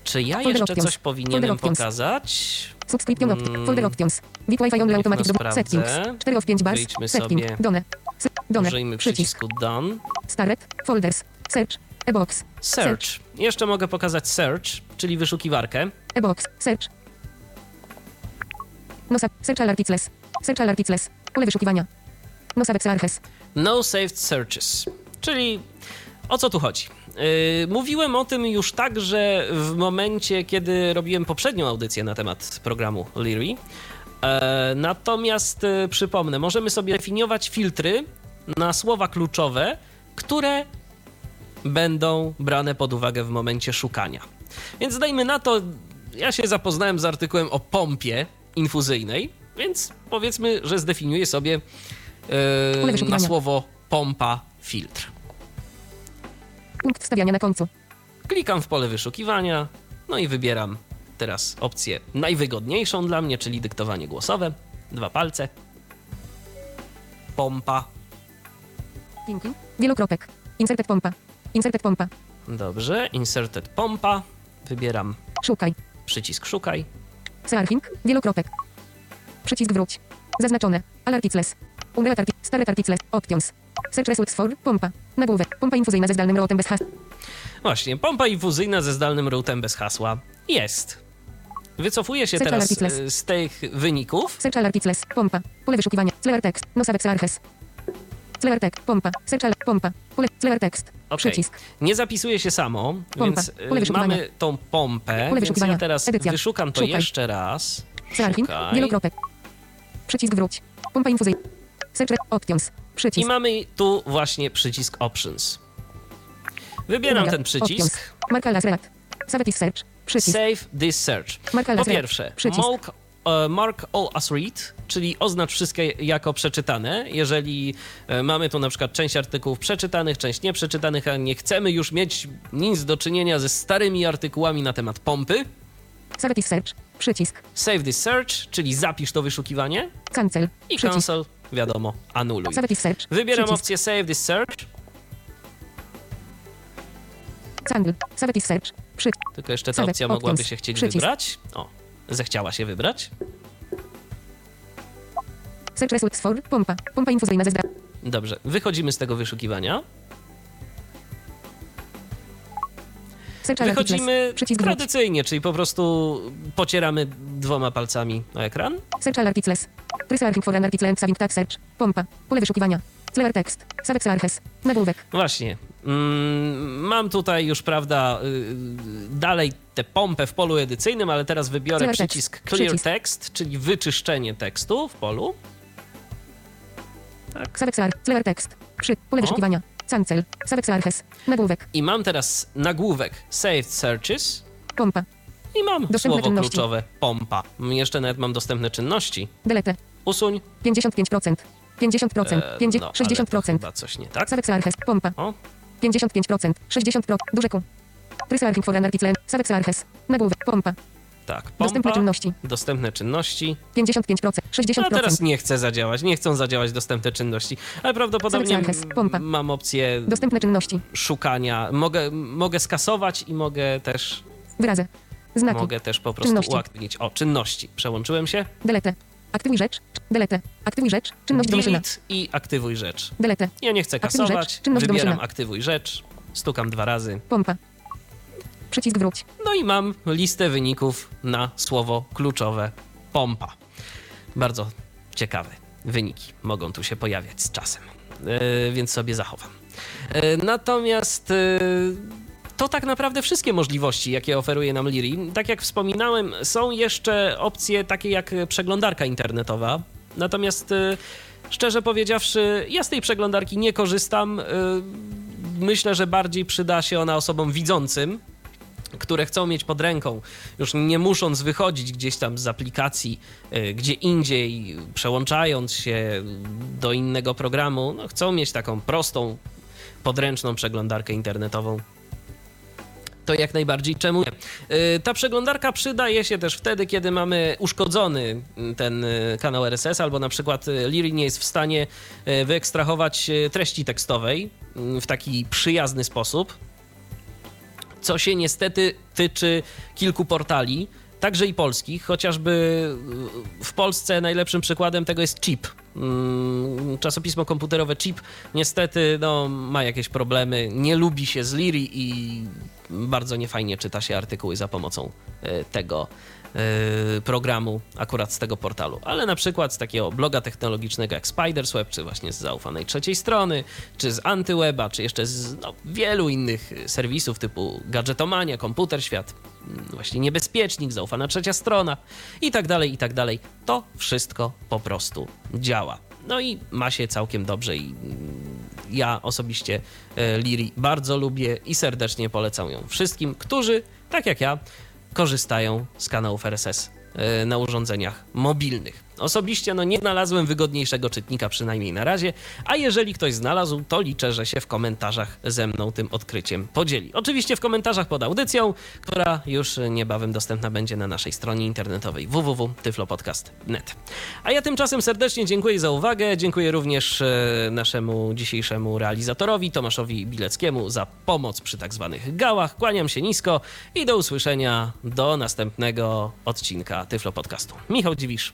Czy ja Folder jeszcze options. coś powinienem Folder pokazać? Subscription opt. Mm. Folder options. Bit Wi-Fi only automatic no settings. 4 of 5 bars. Wyjdźmy Setting. sobie. Done. Done. Użyjmy Przycisk. przycisku Done. Starret. Folders. Search. E-box. Search. Jeszcze mogę pokazać Search, czyli wyszukiwarkę. E-box. Search. Nosa. Search alarticles. Search alarticles. Pole wyszukiwania. Nosa Arches. No Saved Searches. Czyli o co tu chodzi? Yy, mówiłem o tym już także w momencie, kiedy robiłem poprzednią audycję na temat programu Leary. E, natomiast e, przypomnę, możemy sobie definiować filtry na słowa kluczowe, które będą brane pod uwagę w momencie szukania. Więc dajmy na to, ja się zapoznałem z artykułem o pompie infuzyjnej, więc powiedzmy, że zdefiniuję sobie e, na słowo pompa filtr. Punkt wstawiania na końcu. Klikam w pole wyszukiwania, no i wybieram teraz opcję najwygodniejszą dla mnie, czyli dyktowanie głosowe. Dwa palce. Pompa. Linki. Wielokropek. Inserted pompa. Inserted pompa. Dobrze, inserted pompa. Wybieram Szukaj. przycisk szukaj. Searching. Wielokropek. Przycisk wróć. Zaznaczone. Alarticles. Umbrella tarti. Stare tarticles. Options. Search results for. Pompa. Nagłówek. Pompa infuzyjna ze zdalnym rotem bez has. Właśnie, pompa infuzyjna ze zdalnym routem bez hasła. Jest. Wycofuję się Search teraz e, z tych wyników. Search alarticles. Pompa. Pole wyszukiwania. Clear text. Nosavex arches. Clear text. Pompa. Search al- pompa. Pole. Clear text. Okej. Przycisk. Nie zapisuje się samo, Pompa. więc e, mamy tą pompę, Pole więc ja teraz Edycja. wyszukam to Szukaj. jeszcze raz. Szukaj. Wielokropek. Przycisk wróć. Pompa infuzyjna. Search options. I Przycisk. mamy tu właśnie przycisk Options. Wybieram ten przycisk. Marka. Save this search. Przycisk. Save this search. Marka Po pierwsze, mark, e, mark all as read, czyli oznacz wszystkie jako przeczytane. Jeżeli e, mamy tu na przykład część artykułów przeczytanych, część nieprzeczytanych, a nie chcemy już mieć nic do czynienia ze starymi artykułami na temat pompy, Save this search. Przycisk. Save this search, czyli zapisz to wyszukiwanie Cancel. i Przycisk. cancel, wiadomo, anuluj. Save this search. Wybieram Przycisk. opcję Save this search, Cancel. Save this search. Przy... tylko jeszcze ta Select opcja mogłaby options. się chcieć Przycisk. wybrać. O, zechciała się wybrać. Search results for. Pompa. Pompa infuzyjna ze. Dobrze, wychodzimy z tego wyszukiwania. Wychodzimy tradycyjnie, czyli po prostu pocieramy dwoma palcami o ekran. Search alert articles. Trace arching for an article and saving tag search. Pompa. Pole wyszukiwania. Clear text. Save arches. Nagłówek. Właśnie. Mm, mam tutaj już, prawda, y, dalej tę pompę w polu edycyjnym, ale teraz wybiorę Clear text. przycisk Clear Przycisk. Text, czyli wyczyszczenie tekstu w polu. Save ar... Clear text. Przy... Pole O. wyszukiwania. Cancel. Save arches. Nagłówek. I mam teraz nagłówek Saved Searches Pompa. i mam Dostępne słowo czynności. kluczowe pompa. Jeszcze nawet mam dostępne czynności. Delete. Usuń. 55%. 50%. E, 50, no, ale to 60%. chyba coś nie tak. Save arches. Pompa. O, 55%. 60%. Duże Q. Trace arching for an article. Save arches. Nagłówek. Pompa. Tak. Dostępne Pompa. czynności. Dostępne czynności. 55%. 60%. No teraz nie chce zadziałać, nie chcą zadziałać dostępne czynności, ale prawdopodobnie pompa. mam opcję Dostępne czynności. szukania. Mogę, mogę skasować i mogę też, Wyrazy. Znaki. mogę też po prostu Czynności. uaktywnić. O, czynności. Przełączyłem się. Delete. Aktywuj rzecz. Delete. Aktywuj rzecz. Czynność domyślna. Delete i aktywuj rzecz. Delete. Ja nie chcę Aktywuj kasować, rzecz, czynność wybieram domyślna. aktywuj rzecz, stukam dwa razy. Pompa. Przycisk wróć. No i mam listę wyników na słowo kluczowe pompa. Bardzo ciekawe wyniki mogą tu się pojawiać z czasem, E, więc sobie zachowam. E, Natomiast e, to tak naprawdę wszystkie możliwości, jakie oferuje nam Liri. Tak jak wspominałem, są jeszcze opcje takie jak przeglądarka internetowa. Natomiast szczerze powiedziawszy, ja z tej przeglądarki nie korzystam. Myślę, że bardziej przyda się ona osobom widzącym, które chcą mieć pod ręką, już nie musząc wychodzić gdzieś tam z aplikacji, y, gdzie indziej, przełączając się do innego programu, no, chcą mieć taką prostą, podręczną przeglądarkę internetową. To jak najbardziej czemu nie. Y, Ta przeglądarka przydaje się też wtedy, kiedy mamy uszkodzony y, ten y, kanał RSS, albo na przykład Liri nie jest w stanie wyekstrahować treści tekstowej y, w taki przyjazny sposób co się niestety tyczy kilku portali, także i polskich, chociażby w Polsce najlepszym przykładem tego jest Chip. Mm, Czasopismo komputerowe Chip niestety no, ma jakieś problemy, nie lubi się z Liri i bardzo niefajnie czyta się artykuły za pomocą e, tego programu, akurat z tego portalu. Ale na przykład z takiego bloga technologicznego jak Spidersweb, czy właśnie z zaufanej trzeciej strony, czy z Antyweba, czy jeszcze z no, wielu innych serwisów typu Gadżetomania, Komputer Świat, mm, właśnie Niebezpiecznik, zaufana trzecia strona i tak dalej, i tak dalej. To wszystko po prostu działa. No i ma się całkiem dobrze i mm, ja osobiście e, Liri bardzo lubię i serdecznie polecam ją wszystkim, którzy, tak jak ja, korzystają z kanałów RSS e, na urządzeniach mobilnych. Osobiście no, nie znalazłem wygodniejszego czytnika, przynajmniej na razie, a jeżeli ktoś znalazł, to liczę, że się w komentarzach ze mną tym odkryciem podzieli. Oczywiście w komentarzach pod audycją, która już niebawem dostępna będzie na naszej stronie internetowej www.tyflopodcast.net. A ja tymczasem serdecznie dziękuję za uwagę, dziękuję również e, naszemu dzisiejszemu realizatorowi Tomaszowi Bileckiemu za pomoc przy tak zwanych gałach. Kłaniam się nisko i do usłyszenia do następnego odcinka Tyflo Podcastu. Michał Dziwisz,